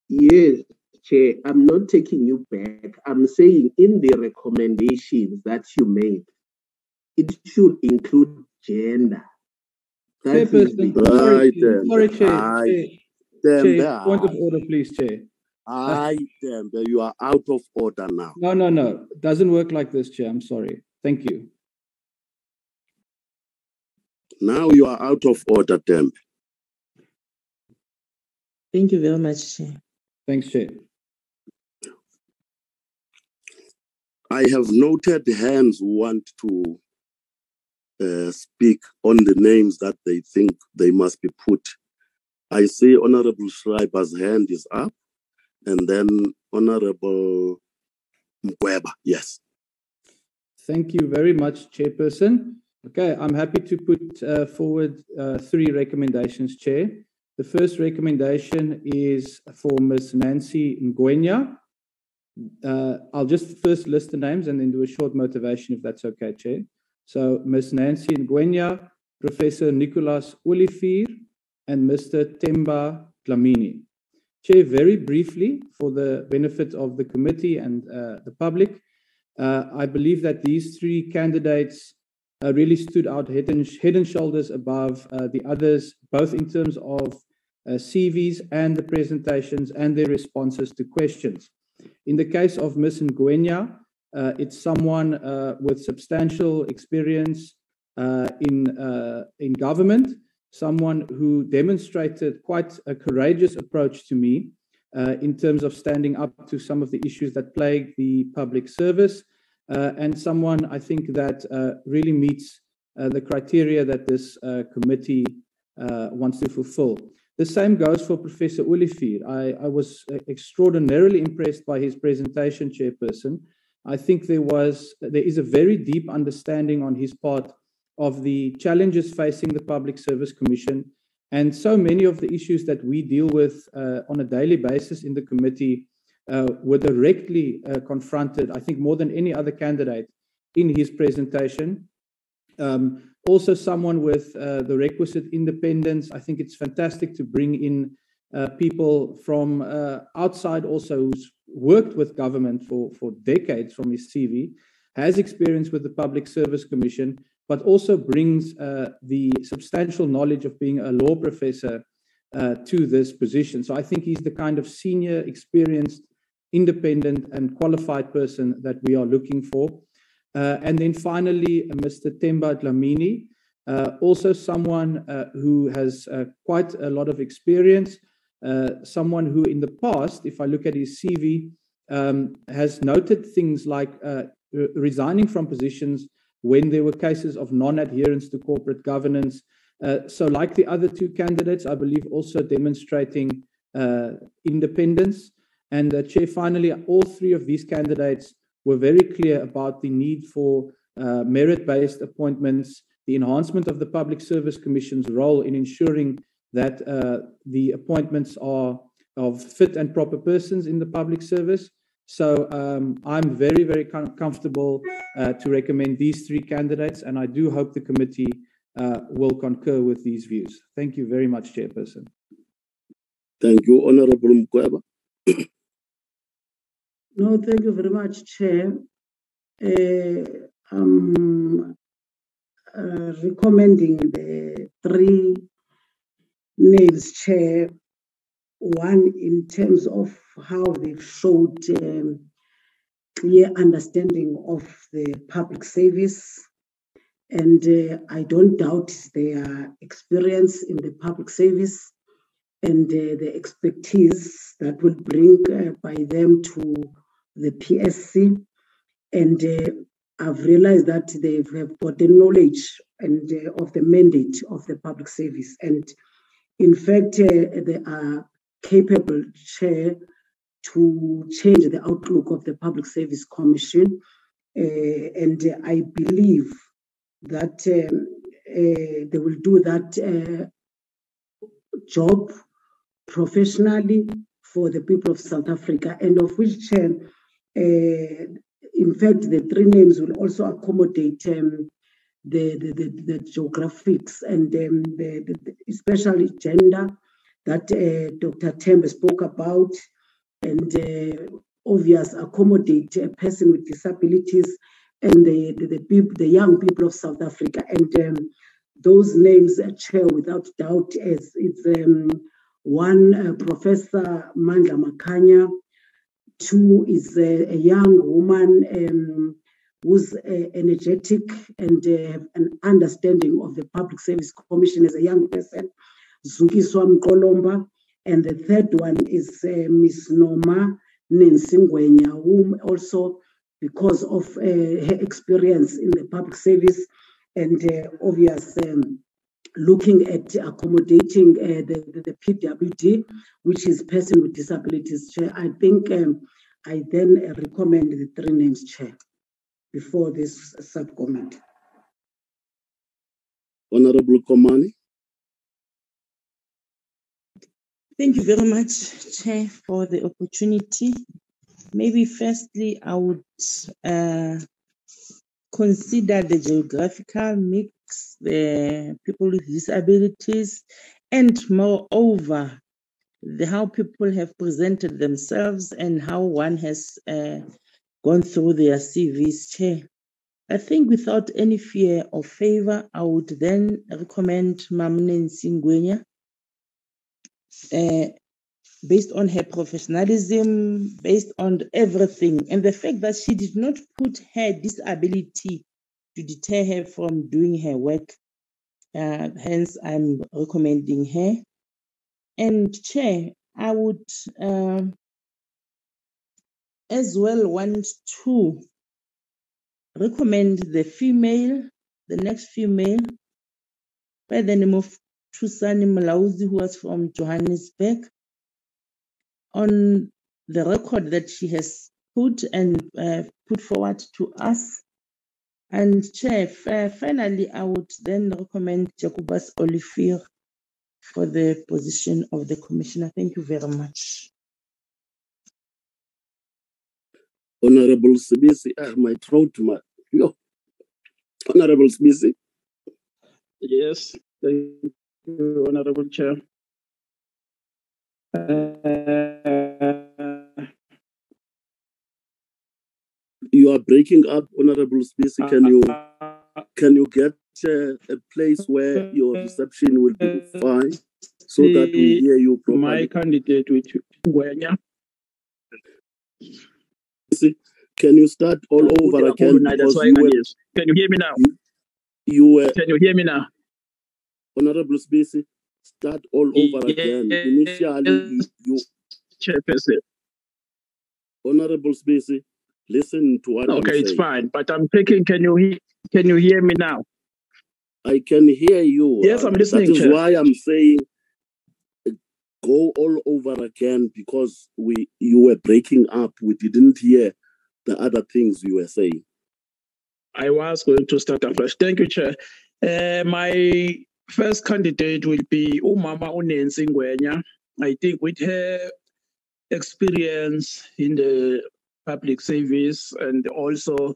Speaker 11: Yes, Chair, I'm not taking you back. I'm saying in the recommendations that you made, it should include gender. That is
Speaker 4: Chairperson,
Speaker 11: the
Speaker 4: sorry,
Speaker 1: Right,
Speaker 4: Chair, sorry, Chair,
Speaker 1: Aye,
Speaker 4: Chair, Chair,
Speaker 1: Tembe,
Speaker 4: point of order, please, Chair.
Speaker 1: Aye, Tembe, you are out of order now.
Speaker 4: No, no, no, doesn't work like this, Chair, I'm sorry. Thank you.
Speaker 1: Now you are out of order, Tembe.
Speaker 3: Thank you very much, Chair.
Speaker 4: Thanks, Chair.
Speaker 1: I have noted hands who want to uh, speak on the names that they think they must be put. I see Honorable Schreiber's hand is up, and then Honorable Mgweba. Yes.
Speaker 4: Thank you very much, Chairperson. Okay, I'm happy to put uh, forward uh, three recommendations, Chair. The first recommendation is for Ms. Nancy Ngwenya. Uh, I'll just first list the names and then do a short motivation if that's okay, Chair. So, Ms. Nancy Ngwenya, Professor Nicholas Olivier, and Mr. Temba Dlamini. Chair, very briefly, for the benefit of the committee and uh, the public, uh, I believe that these three candidates uh, really stood out head and, head and shoulders above uh, the others, both in terms of uh, CVs and the presentations and their responses to questions. In the case of Ms. Ngwenya, uh, it's someone with substantial experience in, in government, someone who demonstrated quite a courageous approach to me uh, in terms of standing up to some of the issues that plague the public service, uh, and someone I think that uh, really meets uh, the criteria that this uh, committee uh, wants to fulfill. The same goes for Professor Olivier. I, I was extraordinarily impressed by his presentation, Chairperson. I think there was there is a very deep understanding on his part of the challenges facing the Public Service Commission and so many of the issues that we deal with uh, on a daily basis in the committee uh, were directly uh, confronted, I think, more than any other candidate in his presentation. Um, also, someone with uh, the requisite independence. I think it's fantastic to bring in uh, people from uh, outside, also who's worked with government for, for decades from his CV, has experience with the Public Service Commission, but also brings uh, the substantial knowledge of being a law professor uh, to this position. So I think he's the kind of senior, experienced, independent, and qualified person that we are looking for. Uh, and then finally, Mr. Temba Dlamini, uh, also someone uh, who has uh, quite a lot of experience, someone who in the past, if I look at his CV, um, has noted things like re- resigning from positions when there were cases of non-adherence to corporate governance. Uh, so like the other two candidates, I believe also demonstrating uh, independence. And uh, Chair, finally, all three of these candidates were very clear about the need for uh, merit-based appointments, the enhancement of the Public Service Commission's role in ensuring that uh, the appointments are of fit and proper persons in the public service. So um, I'm very, very com- comfortable uh, to recommend these three candidates, and I do hope the committee uh, will concur with these views. Thank you very much, Chairperson.
Speaker 1: Thank you, Honorable Mgweba.
Speaker 6: No, thank you very much, Chair. Uh, I'm uh, recommending the three names, Chair. One, in terms of how they've showed um, clear understanding of the public service. And uh, I don't doubt their experience in the public service. and uh, the expertise that will bring uh, by them to the PSC. And uh, I've realized that they have got the knowledge and uh, of the mandate of the public service. And in fact, uh, they are capable, Chair, to change the outlook of the Public Service Commission. Uh, and I believe that um, uh, they will do that uh, job professionally for the people of South Africa, and of which, um, uh, in fact, the three names will also accommodate um, the, the, the, the, geographics and um, the, the, especially gender that uh, Dr. Tembe spoke about, and uh, obvious accommodate a person with disabilities and the, the, the, people, the young people of South Africa. And um, those names, uh, Chair, without doubt, as it's um, one, uh, Professor Mandla Makanya, two is a, young woman um, who's uh, energetic and an understanding of the Public Service Commission as a young person, Zukiswa Mkolomba. And the third one is uh, Miss Noma Nensingwenya, whom also, because of uh, her experience in the public service and uh, obvious um, looking at accommodating uh, the, the, the, PWD, which is person with disabilities, Chair, I think um, I then recommend the three names, Chair, before this subcommittee.
Speaker 1: Honorable Komane.
Speaker 3: Thank you very much, Chair, for the opportunity. Maybe firstly, I would uh, consider the geographical mix, the people with disabilities, and moreover, the, how people have presented themselves and how one has uh, gone through their CVs. Chair, I think without any fear or favor, I would then recommend Mamne Singwenya uh, based on her professionalism, based on everything, and the fact that she did not put her disability to deter her from doing her work. Uh, hence, I'm recommending her. And Chair, I would um, as well want to recommend the female, the next female, by the name of Thusani Malauzi, who was from Johannesburg on the record that she has put and uh, put forward to us. And Chair, uh, finally, I would then recommend Jacobus Olivier for the position of the commissioner. Thank you very much.
Speaker 1: Honorable Sibisi, uh, my throat, to my, yo. Honorable Sibisi.
Speaker 7: Yes, thank you, Honorable Chair. Uh,
Speaker 1: you are breaking up, Honorable Sibisi. Can you can you get uh, a place where your reception will be fine so that we hear you properly?
Speaker 7: My candidate with Gwenya.
Speaker 1: Can you start all over again?
Speaker 7: That's why you were, Can you hear me now?
Speaker 1: You, you were.
Speaker 7: Can you hear me now?
Speaker 1: Honorable Sibisi, start all over
Speaker 7: yes.
Speaker 1: again. Initially, you.
Speaker 7: Chairperson.
Speaker 1: Honorable Sibisi, listen to what
Speaker 7: Okay,
Speaker 1: I'm
Speaker 7: it's
Speaker 1: saying.
Speaker 7: fine. But I'm thinking, can you hear? Can you hear me now?
Speaker 1: I can hear you.
Speaker 7: Yes, I'm
Speaker 1: uh,
Speaker 7: listening,
Speaker 1: That is
Speaker 7: Chair.
Speaker 1: why I'm saying uh, go all over again because we you were breaking up. We didn't hear the other things you were saying.
Speaker 7: I was going to start afresh. Thank you, Chair. Uh, my first candidate will be Umama Unensi Ngwenya. I think with her experience in the public service and also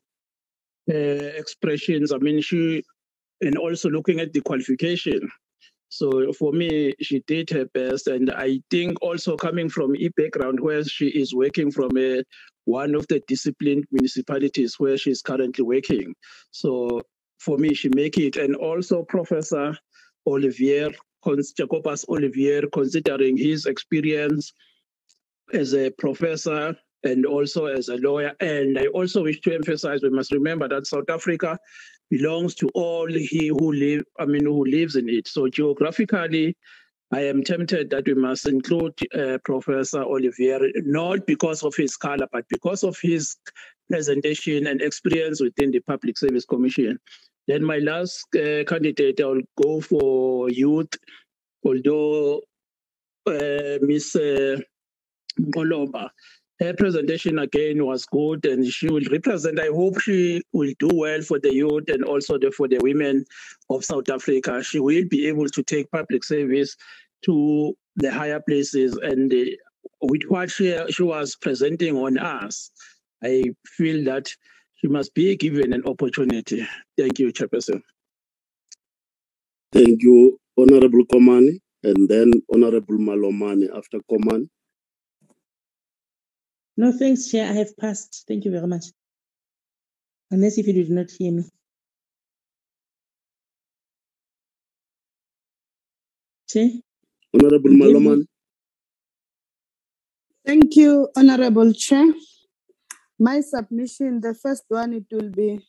Speaker 7: uh, expressions, I mean, she, and also looking at the qualification. So for me, she did her best. And I think also coming from a background where she is working from a, one of the disciplined municipalities where she's currently working. So for me, she make it. And also Professor Olivier, Jacobus Olivier, considering his experience as a professor and also as a lawyer. And I also wish to emphasize, we must remember that South Africa belongs to all he who live, I mean, who lives in it. So geographically, I am tempted that we must include uh, Professor Olivier, not because of his color, but because of his presentation and experience within the Public Service Commission. Then my last uh, candidate, I'll go for youth, although uh, Ms. Uh, Mkolomba, her presentation again was good and she will represent, I hope she will do well for the youth and also the, for the women of South Africa. She will be able to take public service to the higher places and uh, with what she, she was presenting on us, I feel that she must be given an opportunity. Thank you, Chairperson.
Speaker 1: Thank you, Honorable Komane, and then Honorable Malomane after Komane.
Speaker 3: No, thanks, Chair. I have passed. Thank you very much. Unless if you did not hear me. Chair?
Speaker 1: Honorable
Speaker 3: You gave me-
Speaker 1: Malomane.
Speaker 9: Thank you, Honorable Chair. My submission, the first one, it will be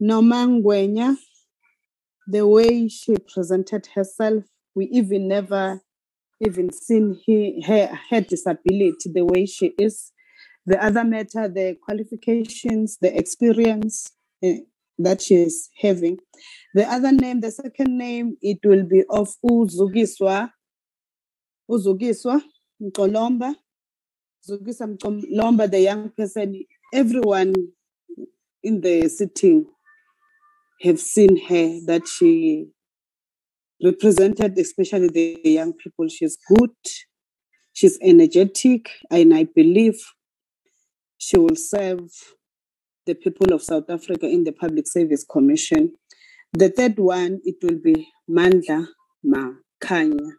Speaker 9: Nomangwenya. The way she presented herself, we even never even seen he, her, her disability, the way she is. The other matter, the qualifications, the experience eh, that she is having. The other name, the second name, it will be of Uzugiswa, Uzugiswa Mkolomba. Zukiswa Mkolomba, the young person, everyone in the sitting have seen her that she represented, especially the young people. She's good, she's energetic, and I believe she will serve the people of South Africa in the Public Service Commission. The third one, it will be Mandla Makanya.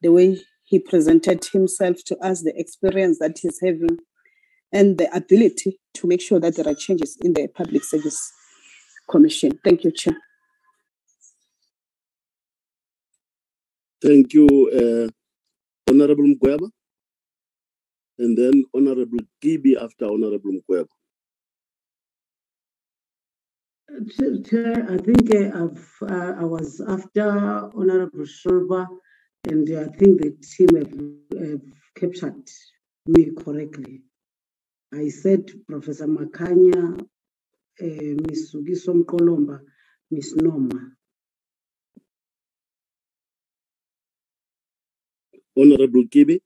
Speaker 9: The way he presented himself to us, the experience that he's having, and the ability to make sure that there are changes in the Public Service Commission. Thank you, Chair.
Speaker 1: Thank you, uh, Honorable Mgweba. And then Honorable Kibi after Honorable Mgweba.
Speaker 6: Chair, Chair, I think uh, I've, uh, I was after Honorable Schreiber, and I think the team have, have captured me correctly. I said Professor Makanya, uh, Ms. Zukiswa Mkolomba, Ms. Noma.
Speaker 1: Honorable Kibi.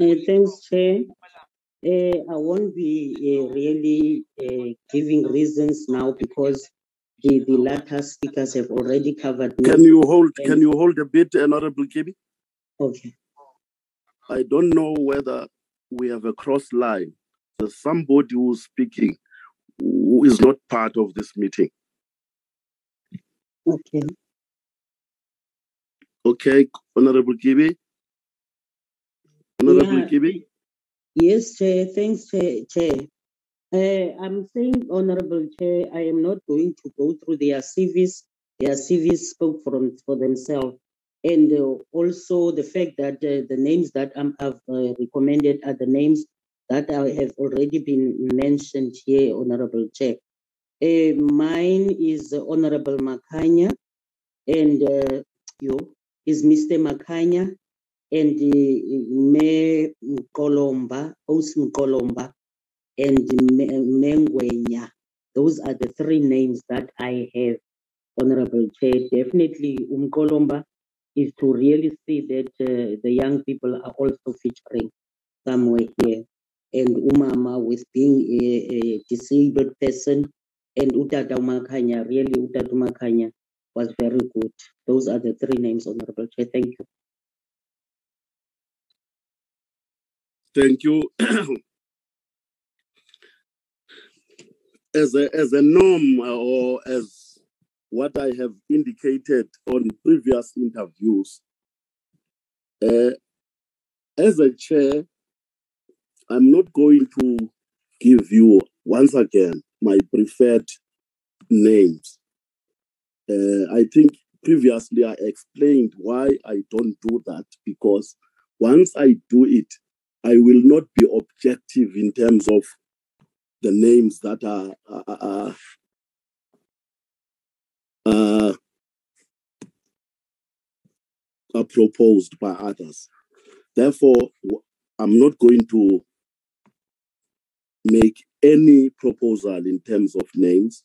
Speaker 5: Uh, thanks, Chair. Uh, I won't be uh, really uh, giving reasons now because the, the latter speakers have already covered.
Speaker 1: Can you hold
Speaker 5: And-
Speaker 1: can you hold a bit, Honorable Kibi?
Speaker 5: Okay.
Speaker 1: I don't know whether we have a cross line. There's somebody who's speaking who is not part of this meeting.
Speaker 5: Okay.
Speaker 1: Okay, Honorable Kibi. Honorable
Speaker 5: Yeah.
Speaker 1: Kibi.
Speaker 5: Yes, Chair. Thanks, Chair. Uh, I'm saying, Honorable Chair, I am not going to go through their CVs. Their CVs spoke for, for themselves. And uh, also the fact that uh, the names that I'm, I've uh, recommended are the names that are, have already been mentioned here, Honorable Chair. Uh, mine is Honorable Makanya, and uh, you is Mr. Makanya, and uh, Mayor Mkolomba, Os Mkolomba, and Me- Mengwenya. Those are the three names that I have, Honorable Chair. Definitely, Umkolomba is to really see that uh, the young people are also featuring somewhere here. And Umama with being a, a disabled person, and Utata Umakanya, really Utata Umakanya was very good. Those are the three names, Honorable Chair. Thank you.
Speaker 1: Thank you. (clears throat) as a as a norm uh, or as what I have indicated on previous interviews, uh, as a chair, I'm not going to give you once again my preferred names. Uh, I think previously I explained why I don't do that because once I do it, I will not be objective in terms of the names that are, are, are, are proposed by others. Therefore, I'm not going to make any proposal in terms of names,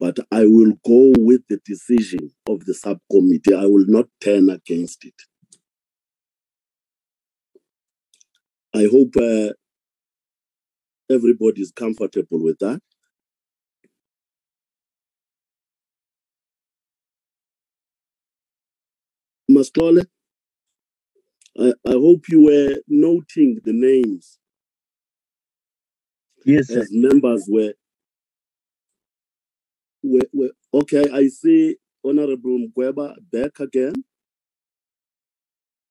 Speaker 1: but I will go with the decision of the subcommittee. I will not turn against it. I hope uh, everybody is comfortable with that. Maskole, I, I hope you were noting the names
Speaker 2: Yes, sir.
Speaker 1: as members were, were, were okay. I see Honorable Mgweba back again.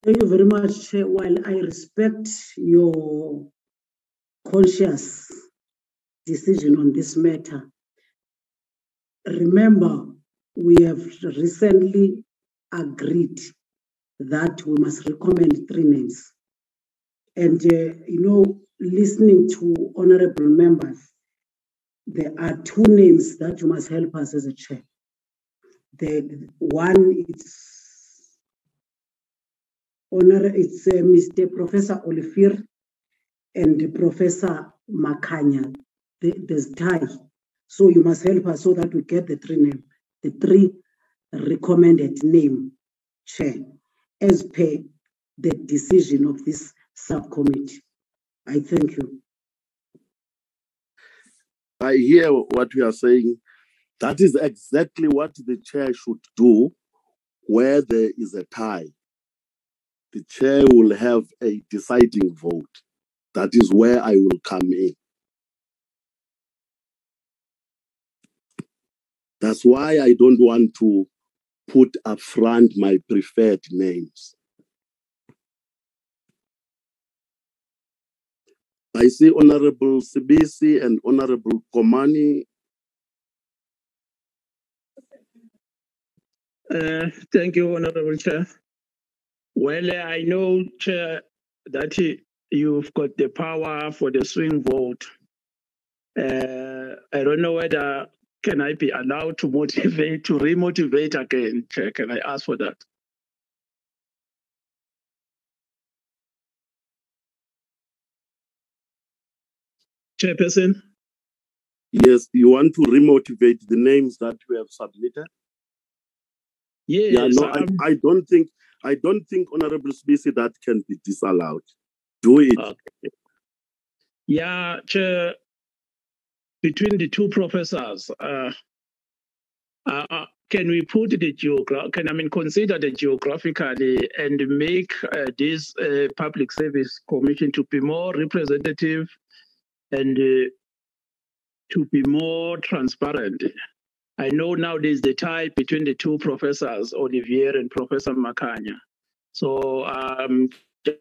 Speaker 6: Thank you very much. Chair. While I respect your conscious decision on this matter, remember we have recently agreed that we must recommend three names. And, uh, you know, listening to honorable members, there are two names that you must help us as a chair. The one is honor, it's uh, Mr. Professor Olivier and Professor Makanya. The- There's tie. So you must help us so that we get the three name, the three recommended name chair as per the decision of this subcommittee. I thank you.
Speaker 1: I hear what you are saying. That is exactly what the chair should do where there is a tie. The chair will have a deciding vote. That is where I will come in. That's why I don't want to put up front my preferred names. I see Honorable Sibisi and Honorable Komane.
Speaker 7: Uh, thank you, Honorable Chair. Well, I know, Chair, that you've got the power for the swing vote. Uh, I don't know whether can I be allowed to motivate to remotivate again, Chair. Can I ask for that? Chairperson.
Speaker 1: Yes, you want to remotivate the names that we have submitted?
Speaker 7: Yes,
Speaker 1: Yeah, no, I, I don't think I don't think Honorable Sibisi that can be disallowed. It.
Speaker 7: Okay. Yeah, between the two professors, uh, uh, uh, can we put the geograph? Can I mean consider the geographically and make uh, this uh, public service commission to be more representative and uh, to be more transparent? I know now there's the tie between the two professors, Olivier and Professor Makanya. So um, just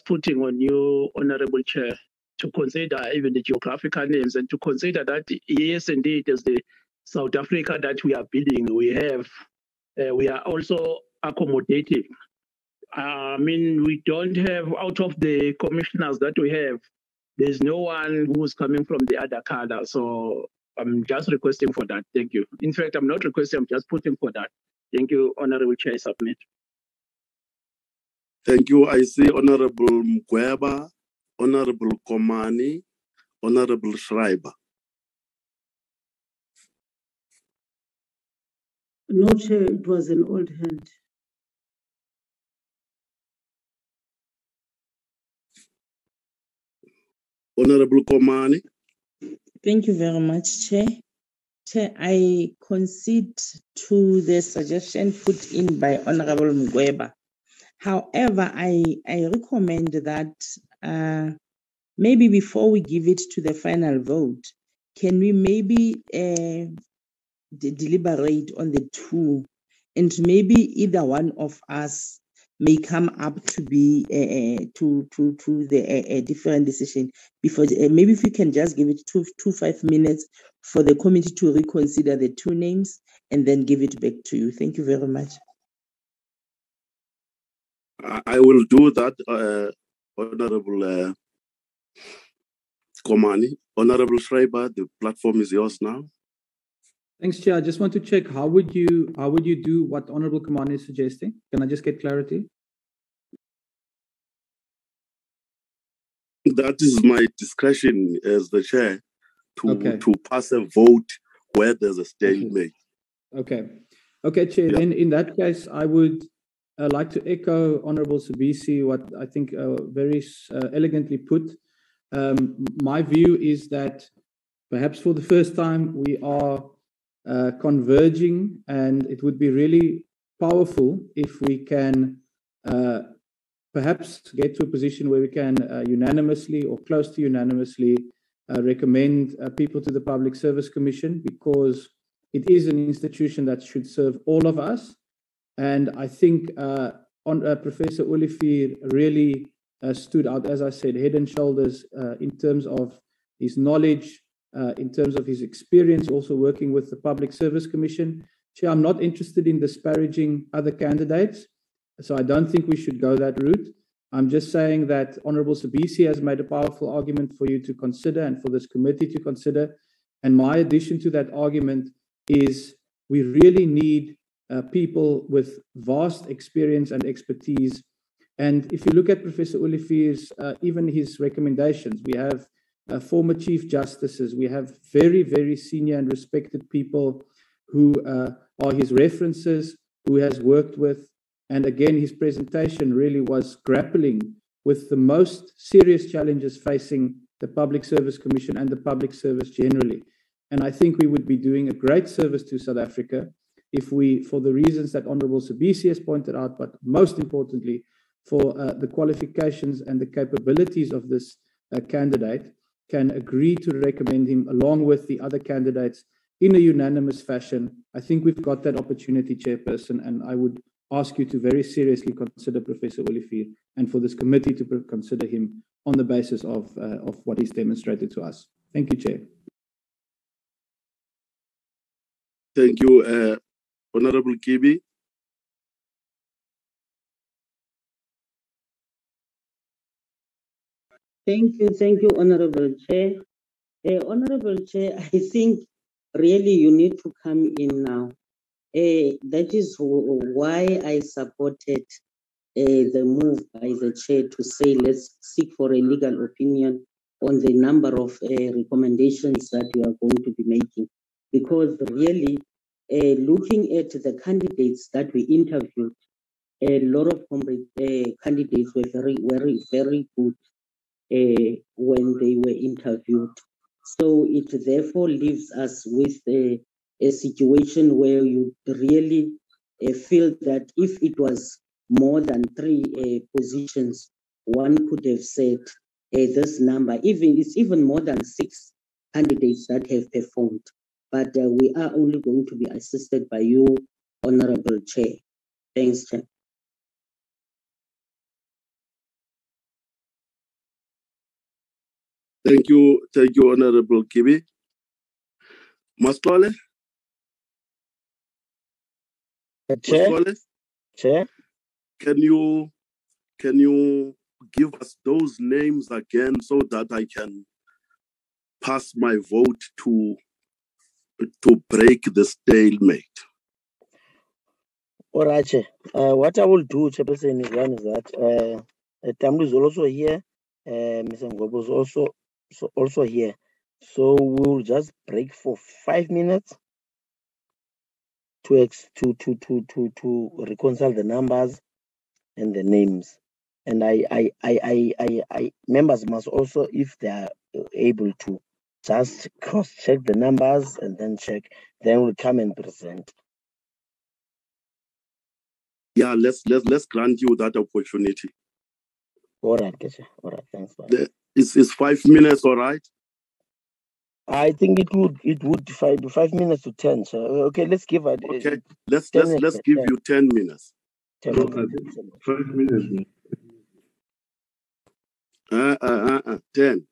Speaker 7: putting on you, Honorable Chair, to consider even the geographical names and to consider that yes, indeed, as the South Africa that we are building, we have, uh, we are also accommodating. I mean, we don't have out of the commissioners that we have, there's no one who's coming from the other color. So I'm just requesting for that. Thank you. In fact, I'm not requesting, I'm just putting for that. Thank you, Honorable Chair. Submit.
Speaker 1: Thank you. I see Honorable Mgweba, Honorable Komane, Honorable Schreiber.
Speaker 6: No, Chair, it was an old hand.
Speaker 1: Honorable Komane.
Speaker 3: Thank you very much, Chair. Chair, I concede to the suggestion put in by Honorable Mgweba. However, I, I recommend that uh, maybe before we give it to the final vote, can we maybe uh, de- deliberate on the two? And maybe either one of us may come up to be uh, uh, to to to the uh, uh, different decision before uh, maybe if we can just give it two two five minutes for the committee to reconsider the two names and then give it back to you. Thank you very much
Speaker 1: I, will do that, uh, Honorable uh, Komane. Honorable Schreiber, the platform is yours now.
Speaker 4: Thanks, Chair. I just want to check how would you how would you do what Honorable Komane is suggesting? Can I just get clarity?
Speaker 1: That is my discretion as the chair to
Speaker 4: Okay.
Speaker 1: to pass a vote where there's a stalemate.
Speaker 4: Okay. Okay, Chair.
Speaker 1: Yeah.
Speaker 4: Then in that case, I would uh, like to echo Honorable Sibisi, what I think uh, very uh, elegantly put. Um, my view is that perhaps for the first time we are uh, converging, and it would be really powerful if we can uh, perhaps get to a position where we can uh, unanimously or close to unanimously recommend people to the Public Service Commission because it is an institution that should serve all of us. And I think uh, on, uh, Professor Olivier really uh, stood out, as I said, head and shoulders uh, in terms of his knowledge, uh, in terms of his experience, also working with the Public Service Commission. Chair, I'm not interested in disparaging other candidates, so I don't think we should go that route. I'm just saying that Honorable Sibisi has made a powerful argument for you to consider and for this committee to consider. And my addition to that argument is we really need uh, people with vast experience and expertise. And if you look at Professor Olivier's, uh, even his recommendations, we have uh, former chief justices, we have very, very senior and respected people who uh, are his references, who has worked with. And again, his presentation really was grappling with the most serious challenges facing the Public Service Commission and the public service generally. And I think we would be doing a great service to South Africa if we, for the reasons that Honorable Sibisi has pointed out, but most importantly, for uh, the qualifications and the capabilities of this uh, candidate, can agree to recommend him along with the other candidates in a unanimous fashion. I think we've got that opportunity, Chairperson, and I would ask you to very seriously consider Professor Olivier and for this committee to consider him on the basis of, uh, of what he's demonstrated to us. Thank you, Chair.
Speaker 1: Thank you, uh, Honorable Kibi.
Speaker 5: Thank you, thank you, Honorable Chair. Uh, Honorable Chair, (laughs) I think really you need to come in now. Uh, that is why I supported uh, the move by the chair to say let's seek for a legal opinion on the number of recommendations that you are going to be making. Because really, looking at the candidates that we interviewed, a lot of uh, candidates were very, very, very good uh, when they were interviewed. So it therefore leaves us with a, a situation where you really uh, feel that if it was more than three uh, positions, one could have said uh, this number. Even it's even more than six candidates that have performed. But uh, we are only going to be assisted by you, Honorable Chair. Thanks, Chair.
Speaker 1: Thank you, thank you, Honorable Kibi. Mascole,
Speaker 2: Chair,
Speaker 1: Mascole,
Speaker 2: Chair.
Speaker 1: can you can you give us those names again so that I can pass my vote to to break the stalemate?
Speaker 2: All right, Uh, what I will do, Chairperson, is one is that uh, uh, is also here. Uh, Mr. Ngobo is also so also here. So we'll just break for five minutes to ex- to to to to to reconcile the numbers and the names. And I I I I I, I members must also, if they are able to, just cross check the numbers and then check. Then we'll come and present.
Speaker 1: Yeah, let's let's let's grant you that opportunity.
Speaker 2: All right, Keshe. All right, thanks. Bye.
Speaker 1: The, is is five minutes all right?
Speaker 2: I think it would it would five five minutes to ten. So okay, let's give it.
Speaker 1: Okay, let's let's
Speaker 2: minutes,
Speaker 1: let's give
Speaker 2: ten,
Speaker 1: you ten minutes.
Speaker 2: ten
Speaker 10: No,
Speaker 2: minutes.
Speaker 10: five minutes.
Speaker 1: Uh, uh, uh, uh, ten.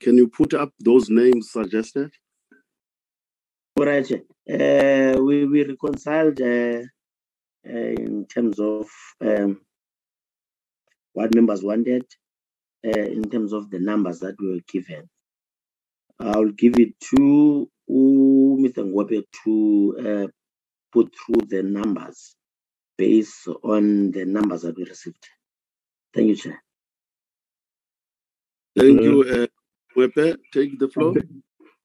Speaker 1: Can you put up those names suggested?
Speaker 2: All right. Uh, we, we reconciled uh, uh, in terms of um, what members wanted, uh, in terms of the numbers that were given. I'll give it to Mr. Ngwape to uh, put through the numbers based on the numbers that we received. Thank you, Chair.
Speaker 1: Thank
Speaker 10: Uh,
Speaker 1: you. Uh, Wepe, take the floor.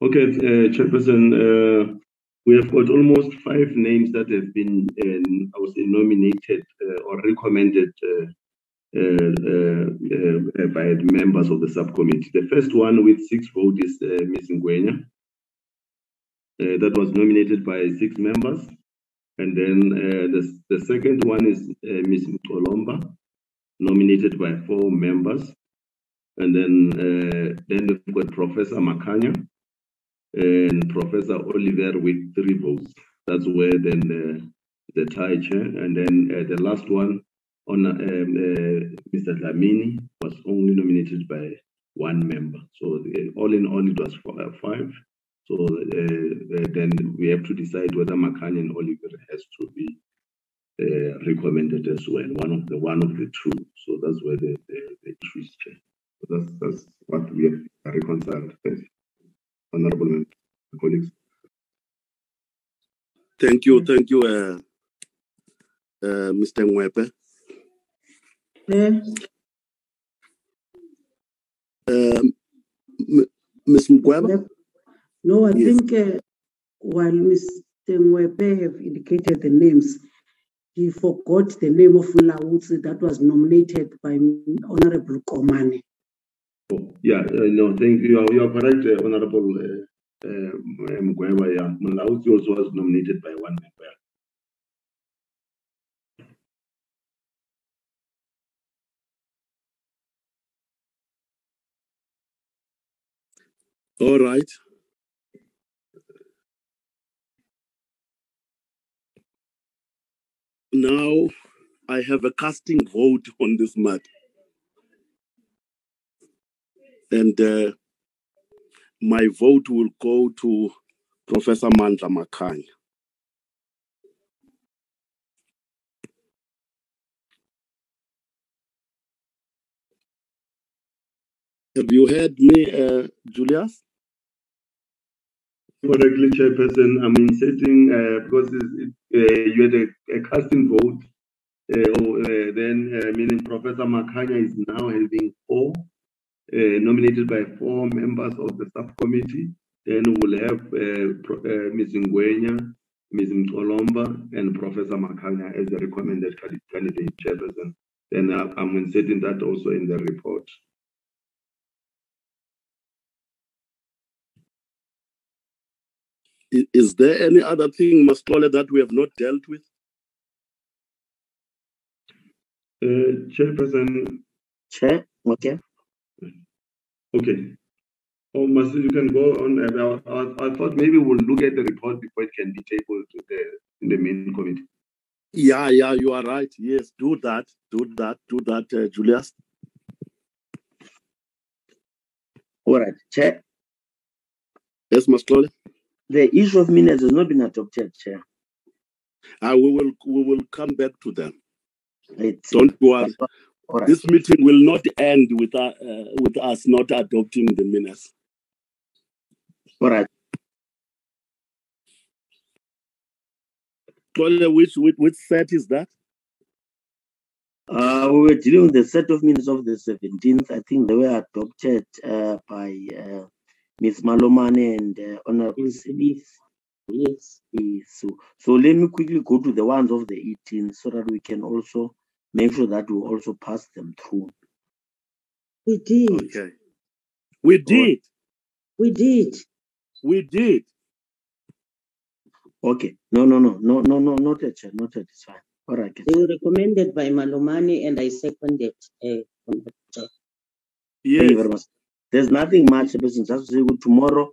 Speaker 10: Okay, uh, Chairperson, uh, we have got almost five names that have been, um, I say, nominated uh, or recommended uh, uh, uh, uh, by the members of the subcommittee. The first one with six votes is uh, Ms. Ngwenya. Uh, that was nominated by six members. And then uh, the, the second one is uh, Ms. Mtolomba, nominated by four members. And then, uh, then we've got Professor Makanya and Professor Olivier with three votes. That's where then uh, the tie chair. And then uh, the last one on um, uh, Mr. Dlamini was only nominated by one member. So the, all in all, it was f- uh, five. So uh, uh, then we have to decide whether Makanya and Olivier has to be uh, recommended as well, one of the one of the two. So that's where the, the, the. So that's that's what we have reconciled. Thank you, honourable members, colleagues.
Speaker 1: Thank you. Thank you, uh, uh, Mr. Ngwepe.
Speaker 6: Chair,
Speaker 1: Um, M- Ms. Mgweba?
Speaker 6: No, I
Speaker 1: Yes.
Speaker 6: think uh, while Mr. Ngwepe have indicated the names, he forgot the name of Mlautsi that was nominated by Honorable Komane.
Speaker 10: Oh, yeah, uh, no, thank you. You are, correct, uh, Honorable uh, uh. Yeah, Malauzi also was nominated by one member.
Speaker 1: All right. Now I have a casting vote on this matter. And uh, my vote will go to Professor Mandla Makanya. Have you heard me, uh, Julius?
Speaker 10: Correctly, Chairperson. I'm inserting uh, because it, uh, you had a, a casting vote. Uh, oh, uh, then, uh, meaning Professor Makanya is now having four, nominated by four members of the subcommittee. Then we'll have uh, Pro- uh, Ms. Ngwenya, Ms. Mtolomba, and Professor Makanya as the recommended candidate candidate chairperson. Then uh, I'm inserting that also in the report.
Speaker 1: Is there any other thing, Mastole, that we have not dealt with?
Speaker 10: Uh, Chairperson,
Speaker 2: Chair, okay.
Speaker 10: Okay. Oh, Master, you can go on. Uh, I, I, I thought maybe we'll look at the report before it can be tabled to the, in the main committee.
Speaker 1: Yeah, yeah, you are right. Yes, do that, do that, do that, uh, Julius.
Speaker 2: All right, Chair.
Speaker 1: Yes, Mastole.
Speaker 2: The issue of minutes has not been adopted, Chair.
Speaker 1: Uh, we will we will come back to them.
Speaker 2: It's,
Speaker 1: Don't worry.
Speaker 2: All right.
Speaker 1: This meeting will not end with uh, uh, with us not adopting the minutes.
Speaker 2: All right.
Speaker 1: Tole, Which, which which set is that?
Speaker 2: Uh, we were dealing with the set of minutes of the 17th. I think they were adopted uh, by uh, Ms. Malomane and uh, Honorable Sibisi.
Speaker 5: Yes.
Speaker 2: Yes. So, so let me quickly go to the ones of the 18th so that we can also make sure that we also pass them through.
Speaker 5: We did.
Speaker 1: Okay. We did.
Speaker 5: We did.
Speaker 1: We did.
Speaker 2: Okay. No, no, no, no, no, no, not yet, Chair. Not yet. It's fine. All right.
Speaker 5: They were recommended by Malomane and I seconded. Uh, Honorable Chair.
Speaker 2: Thank you very much. There's nothing much, Chairperson. Just to say good tomorrow,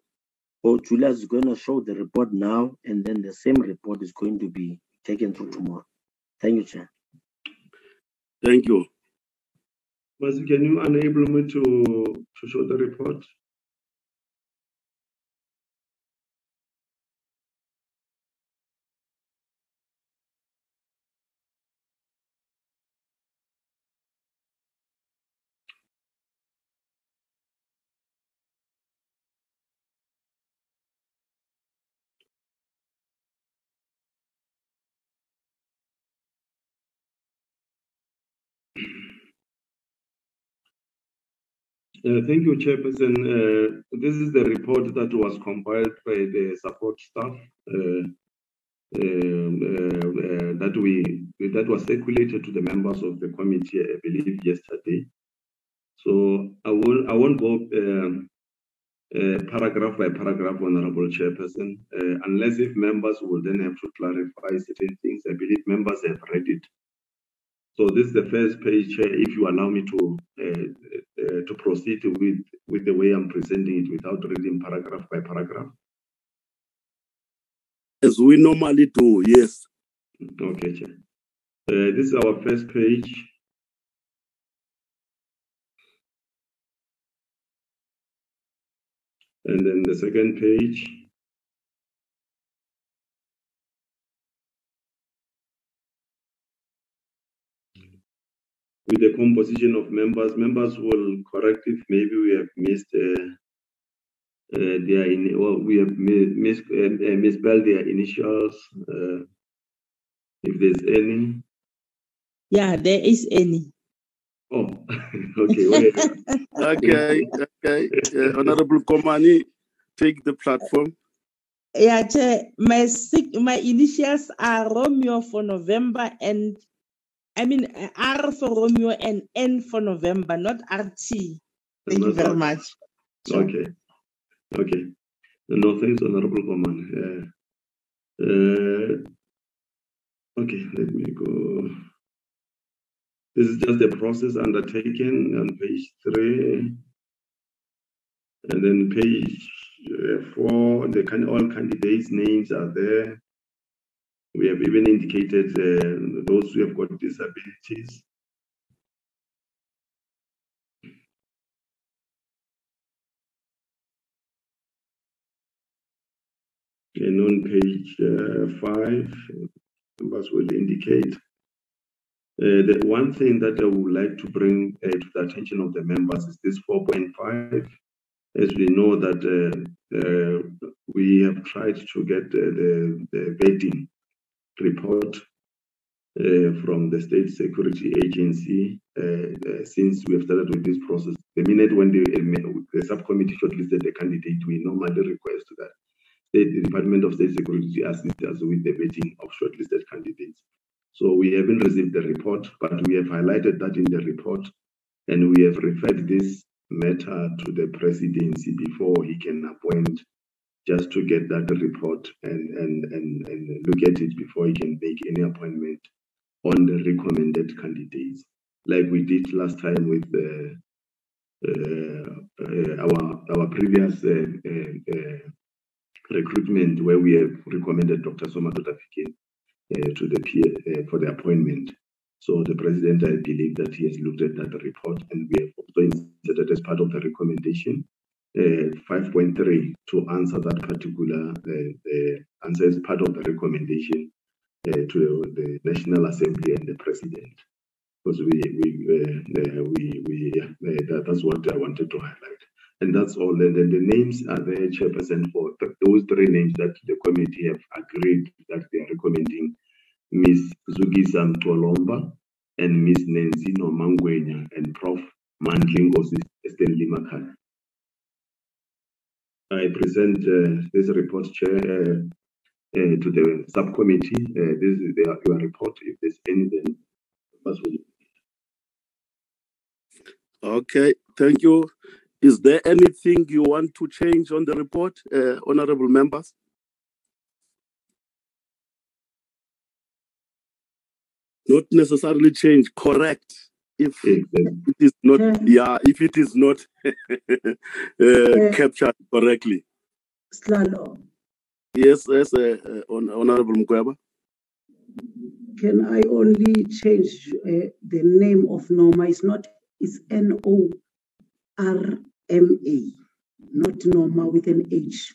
Speaker 2: or Julius is going to show the report now, and then the same report is going to be taken through tomorrow. Thank you, Chair.
Speaker 1: Thank you.
Speaker 10: Master, can you enable me to, to show the report? Uh, thank you, Chairperson. Uh, this is the report that was compiled by the support staff uh, um, uh, uh, that we that was circulated to the members of the committee, I believe, yesterday. So I will I won't go um, paragraph by paragraph, Honorable Chairperson, unless if members will then have to clarify certain things. I believe members have read it. So this is the first page, Chair, if you allow me to uh, uh, to proceed with, with the way I'm presenting it without reading paragraph by paragraph.
Speaker 1: As we normally do, yes.
Speaker 10: Okay, Chair. Uh, this is our first page. And then the second page. With the composition of members. Members will correct if maybe we have missed uh, uh, their in, well, we have mis, uh, uh, misspelled their initials. Uh, if there's any.
Speaker 3: Yeah, there is any.
Speaker 10: Oh, (laughs) okay. Wait. (laughs)
Speaker 1: okay, okay. Uh, Honorable Komane, take the platform.
Speaker 3: Yeah, Chair, my my initials are Romeo for November and I mean uh, R for Romeo and N for November, not RT. Thank you very much.
Speaker 10: Okay. Okay. No, thanks, Honorable Komane. Uh, uh, okay, let me go. This is just the process undertaken on page three. And then page uh, four, the kind all candidates' names are there. We have even indicated uh, those who have got disabilities. And on page uh, five, numbers will indicate. Uh, the one thing that I would like to bring uh, to the attention of the members is this 4.5. As we know that uh, uh, we have tried to get the, the vetting report uh, from the State Security Agency uh, uh, since we have started with this process. The minute when the, the subcommittee shortlisted the candidate, we normally request that the Department of State Security assist us with the vetting of shortlisted candidates. So we haven't received the report, but we have highlighted that in the report, and we have referred this matter to the presidency before he can appoint just to get that report and, and, and, and look at it before he can make any appointment on the recommended candidates, like we did last time with uh, uh, uh, our our previous uh, uh, recruitment, where we have recommended Dr. Somadoda Fikeni to the peer for the appointment. So the president, I believe that he has looked at that report, and we have also inserted as part of the recommendation 5.3 to answer that particular uh, answer as part of the recommendation uh, to the National Assembly and the President. Because we we uh, we, we that, that's what I wanted to highlight, and that's all. And then the names are there, Chairperson, for th- those three names that the committee have agreed that they are recommending: Ms. Zukiswa Mtolomba and Ms. Nancy Nomangwenya and Prof. Mandlingo Stanley Makhaya. I present uh, this report, Chair, uh, uh, to the subcommittee. Uh, this is the, your report. If there's anything,
Speaker 1: Okay, thank you. Is there anything you want to change on the report, uh, honorable members? Not necessarily change, correct if it is not yeah if it is not (laughs) uh, captured correctly
Speaker 6: Slalo,
Speaker 1: yes yes uh, uh, honorable Mgweba.
Speaker 6: can I only change uh, the name of Norma? It's not, it's N O R M A, not Norma with an H,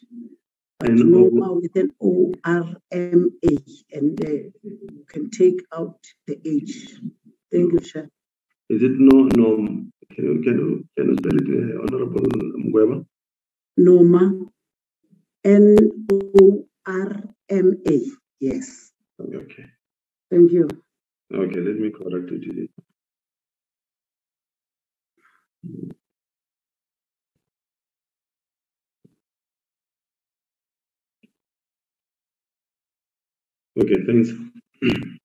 Speaker 6: but Norma with an O R M A, and uh, you can take out the H. Thank you, Chair.
Speaker 10: Is it no no Can you can you can you spell it, uh, Honorable Mgweba?
Speaker 6: Norma, N O R M A. Yes.
Speaker 10: Okay.
Speaker 6: Thank you.
Speaker 10: Okay, let me correct it. Today. Okay, thanks. (clears throat)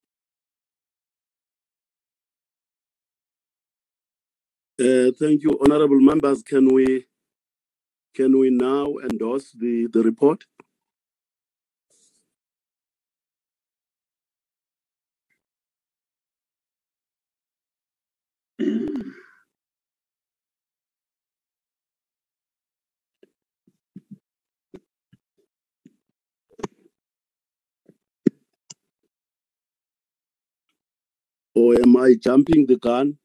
Speaker 1: Uh, thank you, honorable members. Can we can we now endorse the, the report? Or am I jumping the gun?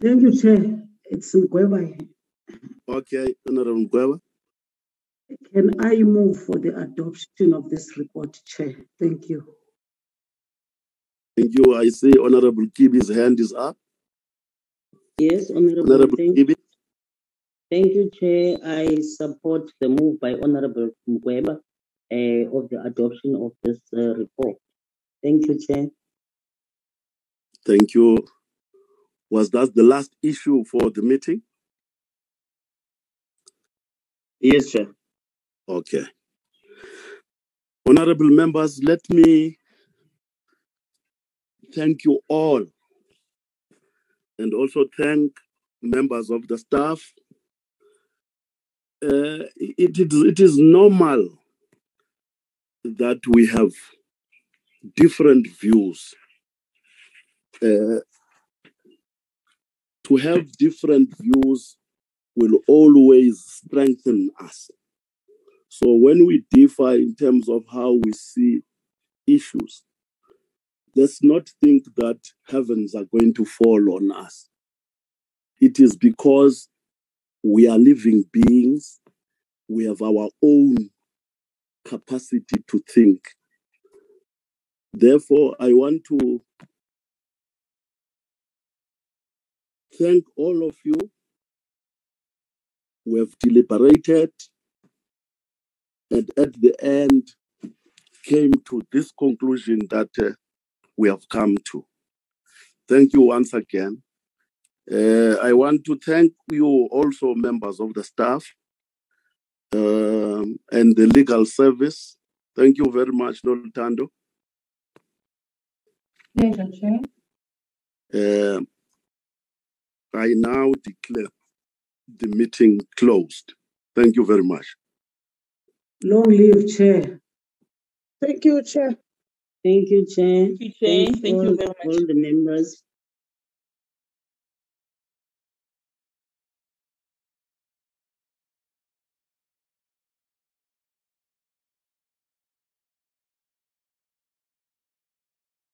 Speaker 6: Thank you, Chair. It's Mgweba.
Speaker 1: Okay, Honorable Mgweba.
Speaker 6: Can I move for the adoption of this report, Chair? Thank you.
Speaker 1: Thank you. I see Honorable Kibi's hand is up.
Speaker 5: Yes, Honorable.
Speaker 1: Honorable
Speaker 5: Thank,
Speaker 1: Kibi.
Speaker 5: thank you, Chair. I support the move by Honorable Mgweba uh, of the adoption of this uh, report. Thank you, Chair.
Speaker 1: Thank you. Was that the last issue for the meeting?
Speaker 2: Yes, Chair.
Speaker 1: Okay. Honorable members, let me thank you all and also thank members of the staff. Uh, it, is, it is normal that we have different views. Uh, to have different views will always strengthen us. So when we differ in terms of how we see issues, let's not think that heavens are going to fall on us. It is because we are living beings, we have our own capacity to think. Therefore, I want to thank all of you who have deliberated and at the end came to this conclusion that uh, we have come to. Thank you once again. Uh, I want to thank you also, members of the staff um, and the legal service. Thank you very much, Noltando.
Speaker 8: Pleasure, Chair.
Speaker 1: Uh, I now declare the meeting closed. Thank you very much.
Speaker 6: Long live Chair.
Speaker 9: Thank you, Chair.
Speaker 5: Thank you, Chair.
Speaker 3: Thank you, Chair.
Speaker 5: Thanks
Speaker 3: Thank you
Speaker 5: all-
Speaker 3: very much.
Speaker 5: All the members.